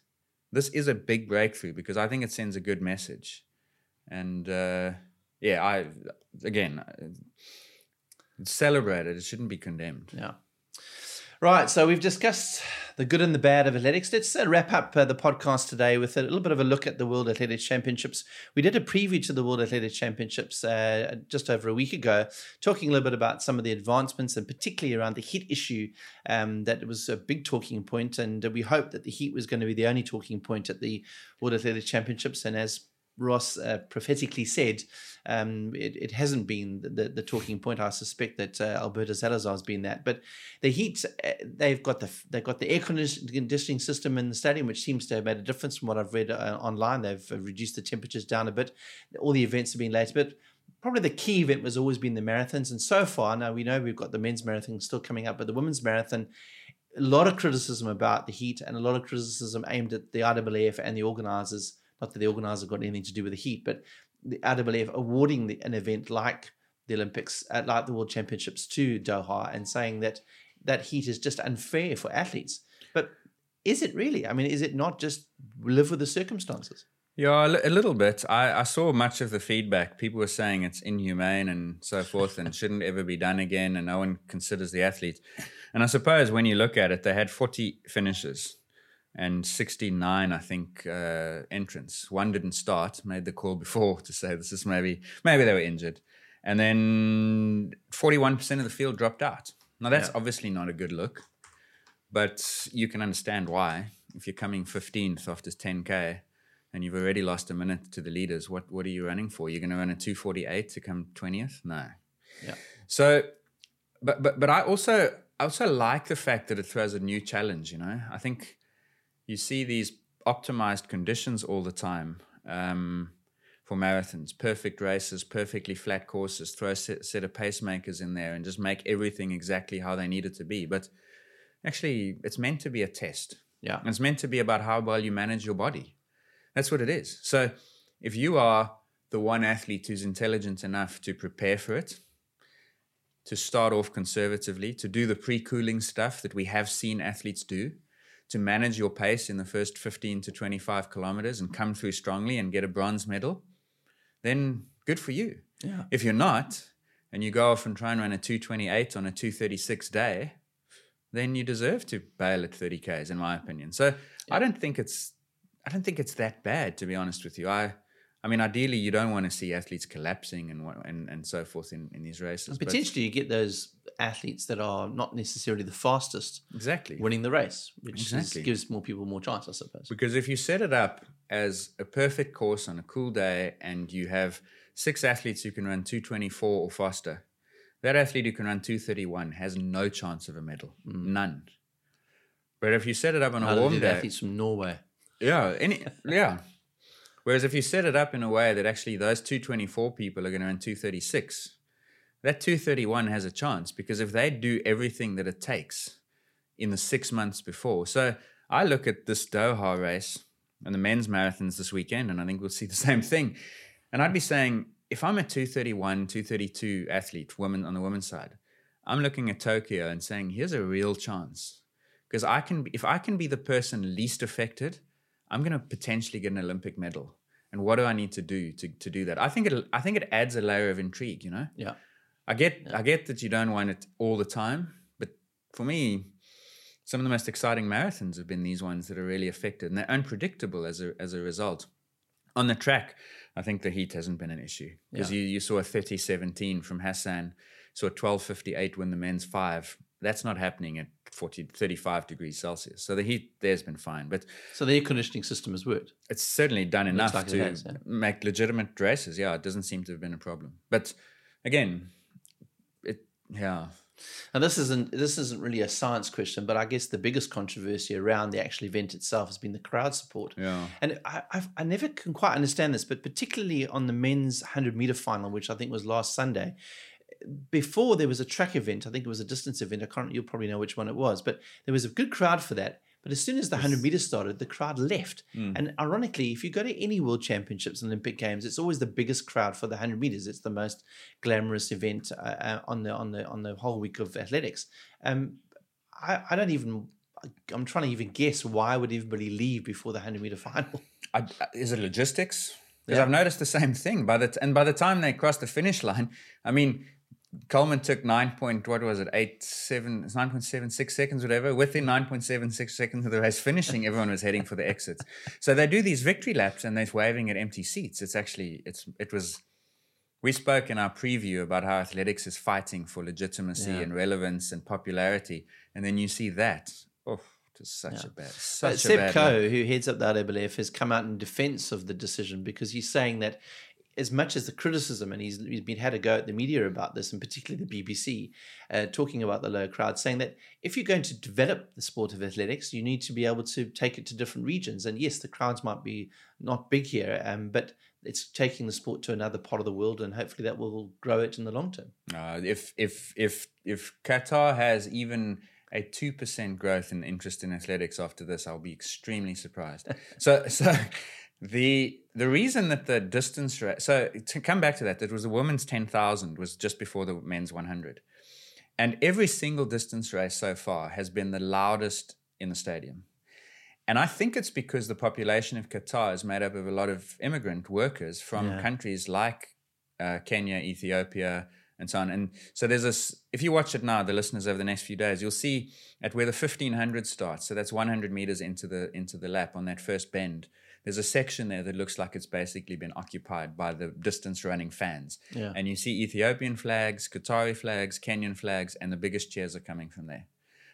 this is a big breakthrough because I think it sends a good message. And uh, yeah, I again uh, celebrate it. It shouldn't be condemned. Yeah. Right, so we've discussed the good and the bad of athletics. Let's uh, wrap up uh, the podcast today with a little bit of a look at the World Athletics Championships. We did a preview to the World Athletics Championships uh, just over a week ago, talking a little bit about some of the advancements and particularly around the heat issue. Um, that was a big talking point, and we hoped that the heat was going to be the only talking point at the World Athletics Championships. And as Ross uh, prophetically said, um, it, it, hasn't been the, the, talking point. I suspect that uh, Alberto Salazar has been that. But the heat, uh, they've got the they've got the air conditioning system in the stadium, which seems to have made a difference from what I've read uh, online. They've uh, reduced the temperatures down a bit. All the events have been later, but probably the key event has always been the marathons. And so far, now we know we've got the men's marathon still coming up, but the women's marathon a lot of criticism about the heat and a lot of criticism aimed at the IAAF and the organisers not that the organizer got anything to do with the heat, but the IAAF awarding the, an event like the Olympics, uh, like the World Championships to Doha, and saying that that heat is just unfair for athletes. But is it really? I mean, is it not just live with the circumstances? Yeah, a little bit. I, I saw much of the feedback. People were saying it's inhumane and so forth and shouldn't ever be done again, and no one considers the athletes. And I suppose when you look at it, they had 40 finishes and 69, I think, uh, entrants. One didn't start, made the call before to say this is maybe, maybe they were injured. And then 41% of the field dropped out. Now, that's yeah. obviously not a good look, but you can understand why. If you're coming 15th after 10K and you've already lost a minute to the leaders, what, what are you running for? You're going to run a 248 to come 20th? No. Yeah. So, but, but, but I also, I also like the fact that it throws a new challenge, you know? I think you see these optimized conditions all the time um, for marathons. Perfect races perfectly flat courses throw a set, set, of pacemakers in there and just make everything exactly how they need it to be. But actually it's meant to be a test. Yeah. It's meant to be about how well you manage your body. That's what it is. So if you are the one athlete who's intelligent enough to prepare for it to start off conservatively to do the pre-cooling stuff that we have seen athletes do to manage your pace in the first 15 to 25 kilometers and come through strongly and get a bronze medal, then good for you. Yeah. If you're not, and you go off and try and run a 228 on a 236 day, then you deserve to bail at 30 k's, in my opinion. So yeah. I don't think it's I don't think it's that bad, to be honest with you. I I mean, ideally, you don't want to see athletes collapsing and and, and so forth in, in these races. And potentially, you get those athletes that are not necessarily the fastest, exactly, winning the race, which exactly. gives more people more chance, I suppose. Because if you set it up as a perfect course on a cool day, and you have six athletes who can run two twenty four or faster, that athlete who can run two thirty one has no chance of a medal, mm. none. But if you set it up on a warm day, athletes from Norway, yeah, any, yeah. Whereas if you set it up in a way that actually those 224 people are going to run 236, that 231 has a chance because if they do everything that it takes in the six months before. So I look at this Doha race and the men's marathons this weekend, and I think we'll see the [laughs] same thing. And I'd be saying, if I'm a 231, 232 athlete, woman on the women's side, I'm looking at Tokyo and saying, here's a real chance. Because I can, if I can be the person least affected, I'm going to potentially get an Olympic medal and what do I need to do to, to do that? I think it I think it adds a layer of intrigue. You know. Yeah. I get yeah. I get that you don't want it all the time, but for me, some of the most exciting marathons have been these ones that are really affected and they're unpredictable as a as a result. On the track, I think the heat hasn't been an issue because yeah. you, you saw a 30-17 from Hassan, saw a 12.58 win the men's five. That's not happening at 40, 35 degrees Celsius. So the heat there's been fine. But so the air conditioning system has worked. It's certainly done enough like to has, yeah. make legitimate races. Yeah, it doesn't seem to have been a problem. But again, it yeah. And this isn't this isn't really a science question, but I guess the biggest controversy around the actual event itself has been the crowd support. Yeah. And I I've, i never can quite understand this, but particularly on the men's hundred meter final, which I think was last Sunday, before there was a track event, I think it was a distance event. I can't. You'll probably know which one it was, but there was a good crowd for that. But as soon as the 100 meters started, the crowd left. Mm. And ironically, if you go to any world championships and Olympic games, it's always the biggest crowd for the 100 meters. It's the most glamorous event uh, uh, on the on the on the whole week of athletics. Um, I, I don't even I'm trying to even guess why would everybody leave before the 100 meter final? [laughs] I, is it logistics? Because Yeah. I've noticed the same thing. By the t- and by the time they cross the finish line, I mean, Coleman took nine point what was it eight seven it's nine point seven six seconds whatever. Within nine point seven six seconds of the race finishing, everyone was heading for the exits. So they do these victory laps and they're waving at empty seats. It's actually it's it was. We spoke in our preview about how athletics is fighting for legitimacy Yeah. and relevance and popularity, and then you see that. Oh, just such a bad, But such a Seb bad. look. Coe, who heads up the IAAF, has come out in defense of the decision because he's saying that as much as the criticism, and he's, he's been had a go at the media about this, and particularly the BBC, uh, talking about the low crowd, saying that if you're going to develop the sport of athletics, you need to be able to take it to different regions. And yes, the crowds might be not big here, um, but it's taking the sport to another part of the world, and hopefully that will grow it in the long term. Uh, if if if if Qatar has even a two percent growth in interest in athletics after this, I'll be extremely surprised. [laughs] so so the the reason that the distance race so to come back to that, it was the women's ten thousand was just before the men's one hundred, and every single distance race so far has been the loudest in the stadium. And I think it's because the population of Qatar is made up of a lot of immigrant workers from Yeah. countries like uh, Kenya, Ethiopia, and so on. And so there's this, if you watch it now, the listeners over the next few days, you'll see at where the 1500 starts. So that's 100 meters into the, into the lap on that first bend. There's a section there that looks like it's basically been occupied by the distance running fans. Yeah. And you see Ethiopian flags, Qatari flags, Kenyan flags, and the biggest cheers are coming from there.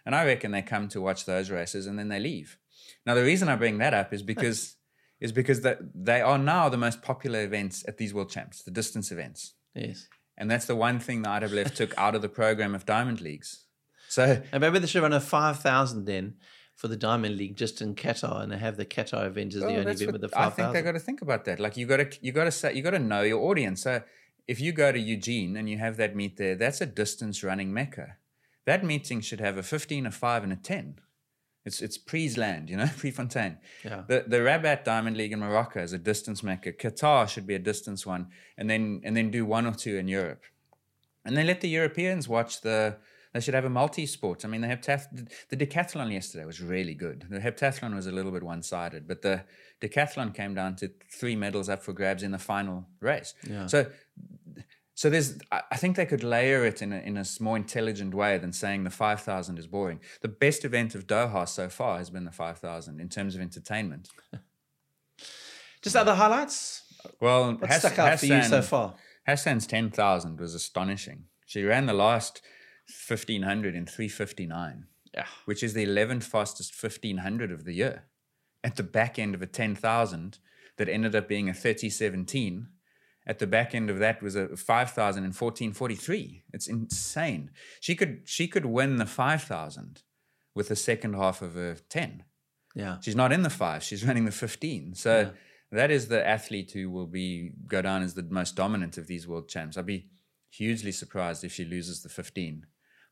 And I reckon they come to watch those races and then they leave. Now the reason I bring that up is because [laughs] is because that they are now the most popular events at these world champs, the distance events. Yes. And that's the one thing the IAAF took out of the program of diamond leagues. So And maybe they should run a 5,000 then for the Diamond League just in Qatar and they have the Qatar event as the oh, only event with the I think they 5,000. got to think about that. Like you got to you got to say you got to know your audience. So if you go to Eugene and you have that meet there, that's a distance running mecca. That meeting should have a 15, a 5 and a 10. It's it's Pre's land, you know, [laughs] Prefontaine. Yeah. The the Rabat Diamond League in Morocco is a distance mecca. Qatar should be a distance one and then and then do one or two in Europe. And then let the Europeans watch the. They should have a multi-sport. I mean, the heptath, the decathlon yesterday was really good. The heptathlon was a little bit one-sided, but the decathlon came down to three medals up for grabs in the final race. Yeah. So, so there's. I think they could layer it in a, in a more intelligent way than saying the five thousand is boring. The best event of Doha so far has been the five thousand in terms of entertainment. [laughs] Just other highlights? Well, What Hass- stuck out for you so far? Hassan's 10,000 was astonishing. She ran the last 1500 in 359, Yeah. which is the 11th fastest 1500 of the year. At the back end of a 10,000 that ended up being a 3017. At the back end of that was a 5,000 in 1443. It's insane. She could she could win the 5,000 with the second half of a 10. Yeah. She's not in the five. She's running the 15. So that is the athlete who will be go down as the most dominant of these world champs. I'd be hugely surprised if she loses the 15.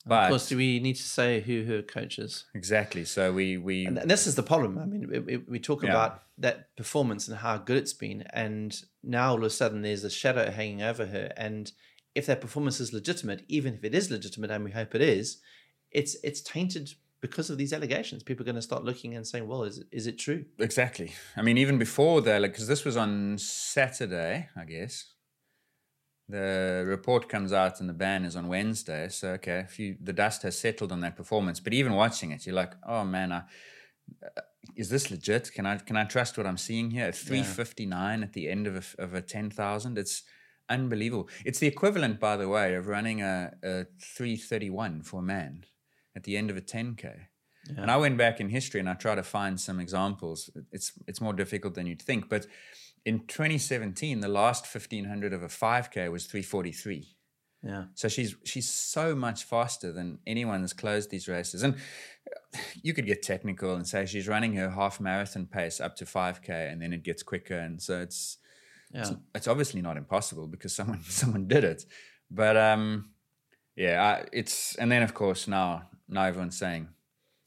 But Of course, do we need to say who her coach is? exactly. So we we And this is the problem. I mean, we, we, talk Yeah. about that performance and how good it's been, and now all of a sudden there's a shadow hanging over her. And if that performance is legitimate, even if it is legitimate, and we hope it is, it's it's tainted because of these allegations. People are going to start looking and saying, "Well, is it, is it true?" exactly. I mean, even before that, like because this was on Saturday, I guess. The report comes out and the ban is on Wednesday. So okay, if you, the dust has settled on that performance. But even watching it, you're like, oh man, I, uh, is this legit? Can I can I trust what I'm seeing here? At 359 at the end of a, of a 10,000, it's unbelievable. It's the equivalent, by the way, of running a, a 331 for a man at the end of a 10k. And I went back in history and I tried to find some examples. It's it's more difficult than you'd think, but in 2017, the last 1500 of a 5k was 343. Yeah. So she's she's so much faster than anyone that's closed these races. And you could get technical and say she's running her half marathon pace up to 5k and then it gets quicker and so it's Yeah. it's, it's obviously not impossible because someone [laughs] someone did it. But um yeah, I, it's and then of course now now everyone's saying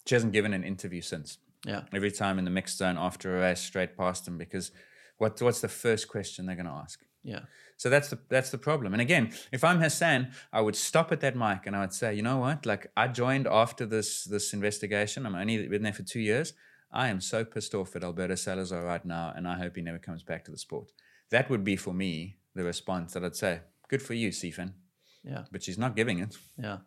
she hasn't given an interview since Yeah. every time in the mixed zone after a race straight past them because What what's the first question they're going to ask? Yeah. So that's the that's the problem. And again, if I'm Hassan, I would stop at that mic and I would say, you know what? Like I joined after this this investigation. I'm only been there for two years. I am so pissed off at Alberto Salazar right now, and I hope he never comes back to the sport. That would be for me the response that I'd say, good for you, Sifan. Yeah. But she's not giving it. Yeah.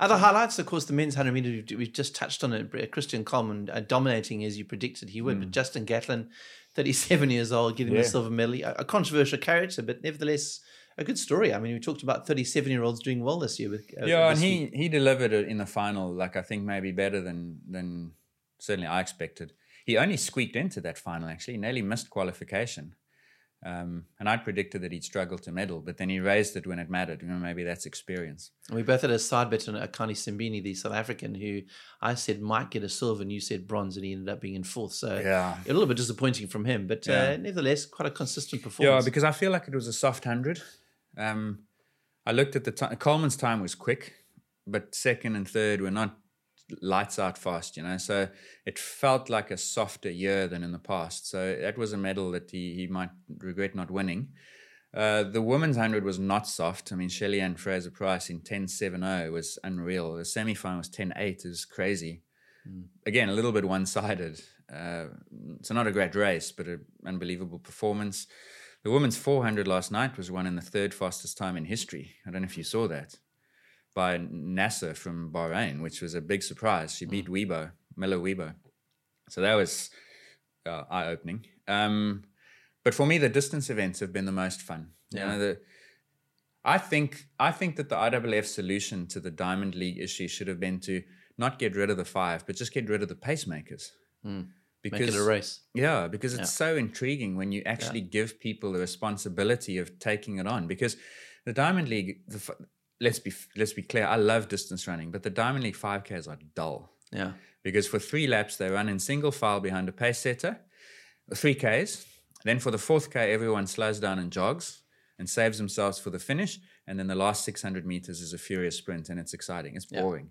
Other highlights, of course, the men's 100 meter, we've- we've just touched on it. Christian Coleman uh, dominating as you predicted he would, but Justin Gatlin, 37 years old, getting the Hmm. Silver medal. A, a controversial character, but nevertheless a good story. I mean, we talked about 37 year olds doing well this year. With, uh, yeah, and he week. he delivered it in the final. Like I think maybe better than than certainly I expected. He only squeaked into that final. Actually, he nearly missed qualification. Um, and I predicted that he'd struggle to medal, but then he raised it when it mattered. You know, maybe that's experience. And we both had a side bet on Akani Simbine, the South African, who I said might get a silver and you said bronze, and he ended up being in fourth. So Yeah. a little bit disappointing from him, but Yeah. uh, nevertheless, quite a consistent performance. Yeah, because I feel like it was a soft hundred. Um, I looked at the time. Coleman's time was quick, but second and third were not lights out fast. You know, so it felt like a softer year than in the past. So that was a medal that he he might regret not winning. Uh, the women's 100 was not soft. I mean, Shelly Ann Fraser-Pryce in 10.70 was unreal. The semi final was 10.8. It was crazy. Again, a little bit one sided. Uh, so, not a great race, but an unbelievable performance. The women's 400 last night was won in the third fastest time in history. I don't know if you saw that by Naser from Bahrain, which was a big surprise. She beat Uibo, Miller Weibo. So that was uh, eye opening. Um, but for me, the distance events have been the most fun. You Yeah. know, the, I think I think that the IAAF solution to the Diamond League issue should have been to not get rid of the five, but just get rid of the pacemakers. Hmm. Make it a race. Yeah, because it's so intriguing when you actually give people the responsibility of taking it on. Because the Diamond League, the, let's be let's be clear, I love distance running, but the Diamond League 5Ks are dull Yeah. because for three laps they run in single file behind a pace setter, three Ks. Then for the fourth K, everyone slows down and jogs and saves themselves for the finish. And then the last 600 meters is a furious sprint, and it's exciting. It's boring.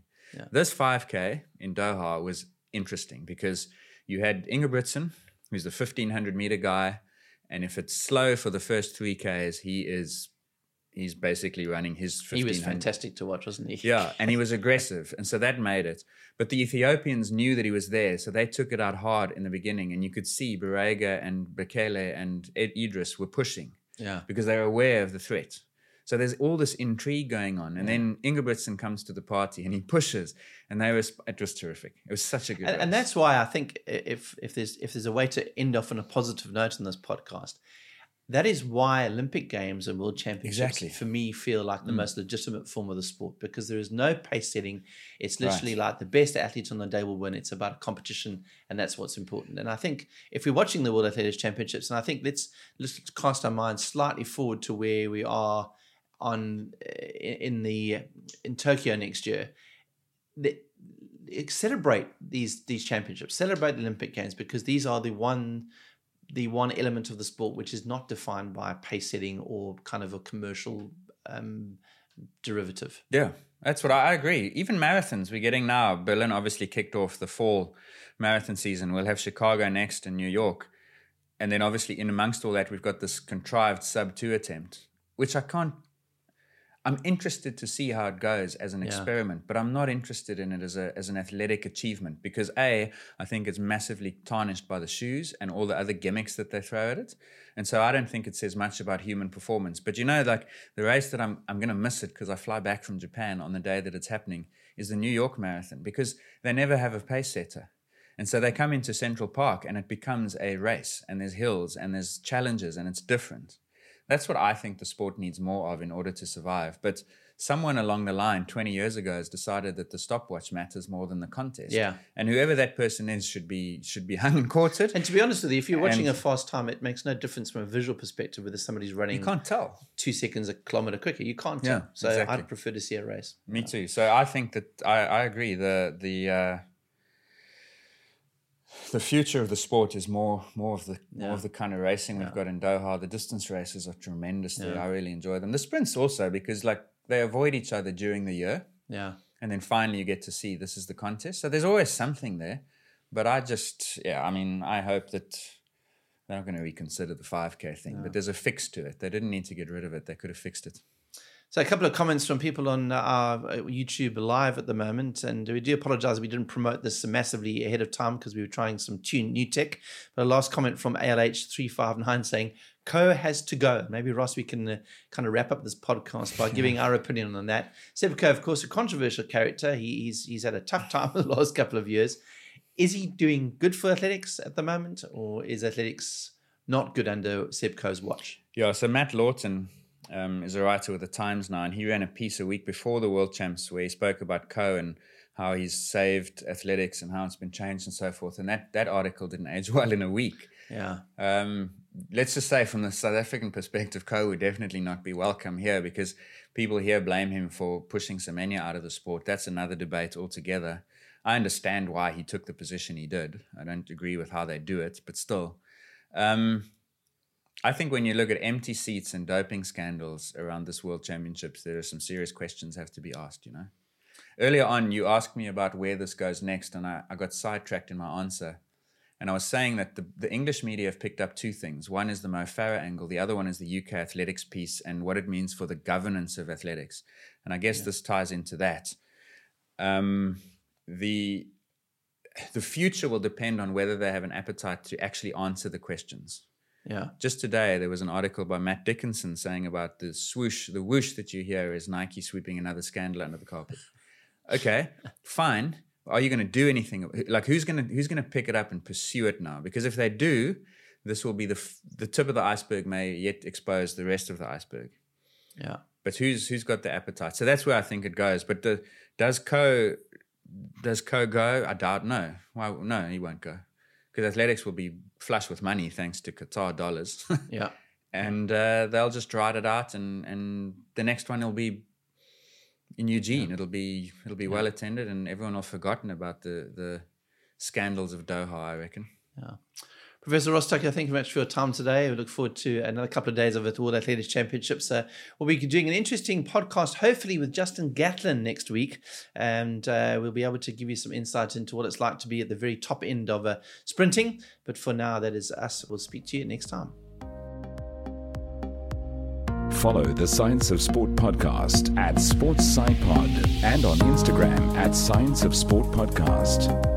This 5K in Doha was interesting because you had Ingebrigtsen, who's the 1500 meter guy, and if it's slow for the first three Ks, he is he's basically running his. He was fantastic to watch, wasn't he? yeah, and he [laughs] was aggressive, and so that made it. But the Ethiopians knew that he was there, so they took it out hard in the beginning, and you could see Barega and Bekele and Edris were pushing Yeah. because they were aware of the threat. So there's all this intrigue going on, and then Ingebrigtsen comes to the party and he pushes, and they was it was terrific. It was such a good. and, and that's why I think if if there's if there's a way to end off on a positive note in this podcast, that is why Olympic Games and World Championships Exactly. Mm. for me feel like the most legitimate form of the sport because there is no pace setting. It's literally like the best athletes on the day will win. It's about a competition, and that's what's important. And I think if we're watching the World Athletics Championships, and I think let's let's cast our minds slightly forward to where we are on in in the in Tokyo next year. The, celebrate these these championships, celebrate the Olympic Games because these are the one the one element of the sport which is not defined by pace setting or kind of a commercial um, derivative. Yeah, that's what I, I agree. Even marathons we're getting now. Berlin obviously kicked off the fall marathon season. We'll have Chicago next and New York. And then obviously in amongst all that, we've got this contrived sub two attempt, which I can't. I'm interested to see how it goes as an experiment, but I'm not interested in it as a as an athletic achievement because a I think it's massively tarnished by the shoes and all the other gimmicks that they throw at it, and so I don't think it says much about human performance. But you know, like the race that I'm I'm going to miss it because I fly back from Japan on the day that it's happening is the New York Marathon because they never have a pace setter. And so they come into Central Park and it becomes a race and there's hills and there's challenges and it's different. That's what I think the sport needs more of in order to survive. But someone along the line 20 years ago has decided that the stopwatch matters more than the contest. Yeah. And whoever that person is should be should be [laughs] hung and quartered. And to be honest with you, if you're watching And- a fast time, it makes no difference from a visual perspective whether somebody's running you can't tell. two seconds a kilometer quicker. You can't Yeah, tell. So exactly. I'd prefer to see a race. Me too. So I think that I, I agree. The the uh, the future of the sport is more more of the more of the kind of racing we've got in Doha. The distance races are tremendous. there. I really enjoy them. The sprints also because like they avoid each other during the year, Yeah. and then finally you get to see this is the contest. So there's always something there. But I just yeah, I mean I hope that they're not going to reconsider the 5K thing. But there's a fix to it. They didn't need to get rid of it. They could have fixed it. So a couple of comments from people on our YouTube live at the moment, and we do apologise we didn't promote this massively ahead of time because we were trying some tune new tech. But a last comment from ALH three five nine saying Coe has to go. Maybe Ross, we can uh, kind of wrap up this podcast by giving [laughs] our opinion on that. Seb Coe, of course, a controversial character. He, he's he's had a tough time in [laughs] the last couple of years. Is he doing good for athletics at the moment, or is athletics not good under Seb Coe's watch? Yeah, so Matt Lawton um, is a writer with the Times now, and he ran a piece a week before the World Champs where he spoke about Coe and how he's saved athletics and how it's been changed and so forth. And that, that article didn't age [laughs] well in a week. Yeah. Um, let's just say, from the South African perspective, Coe would definitely not be welcome here because people here blame him for pushing Semenya out of the sport. That's another debate altogether. I understand why he took the position he did. I don't agree with how they do it, but still. Um, I think when you look at empty seats and doping scandals around this World Championships, there are some serious questions have to be asked, you know. Earlier on, you asked me about where this goes next, and I, I got sidetracked in my answer. And I was saying that the, the English media have picked up two things. One is the Mo Farah angle, the other one is the UK athletics piece and what it means for the governance of athletics. And I guess yeah. this ties into that. Um, the the future will depend on whether they have an appetite to actually answer the questions. Yeah. Just today, there was an article by Matt Dickinson saying about the swoosh, the whoosh that you hear is Nike sweeping another scandal under the carpet. Okay, [laughs] fine. Are you going to do anything? Like, who's going to who's going to pick it up and pursue it now? Because if they do, this will be the the tip of the iceberg. May yet expose the rest of the iceberg. Yeah. But who's who's got the appetite? So that's where I think it goes. But the, does Coe does Coe go? I doubt. No. Why? No, he won't go because athletics will be flush with money thanks to Qatar dollars. [laughs] yeah. And uh, they'll just ride it out, and, and the next one will be in Eugene. Yeah. It'll be it'll be yeah. well attended, and everyone will have forgotten about the the scandals of Doha. I reckon. Yeah. Professor Ross Tucker, thank you very much for your time today. We look forward to another couple of days of the World Athletics Championships. Uh, we'll be doing an interesting podcast, hopefully with Justin Gatlin next week, and uh, we'll be able to give you some insight into what it's like to be at the very top end of uh, sprinting. But for now, that is us. We'll speak to you next time. Follow the Science of Sport podcast at SportsSciPod and on Instagram at Science of Sport Podcast.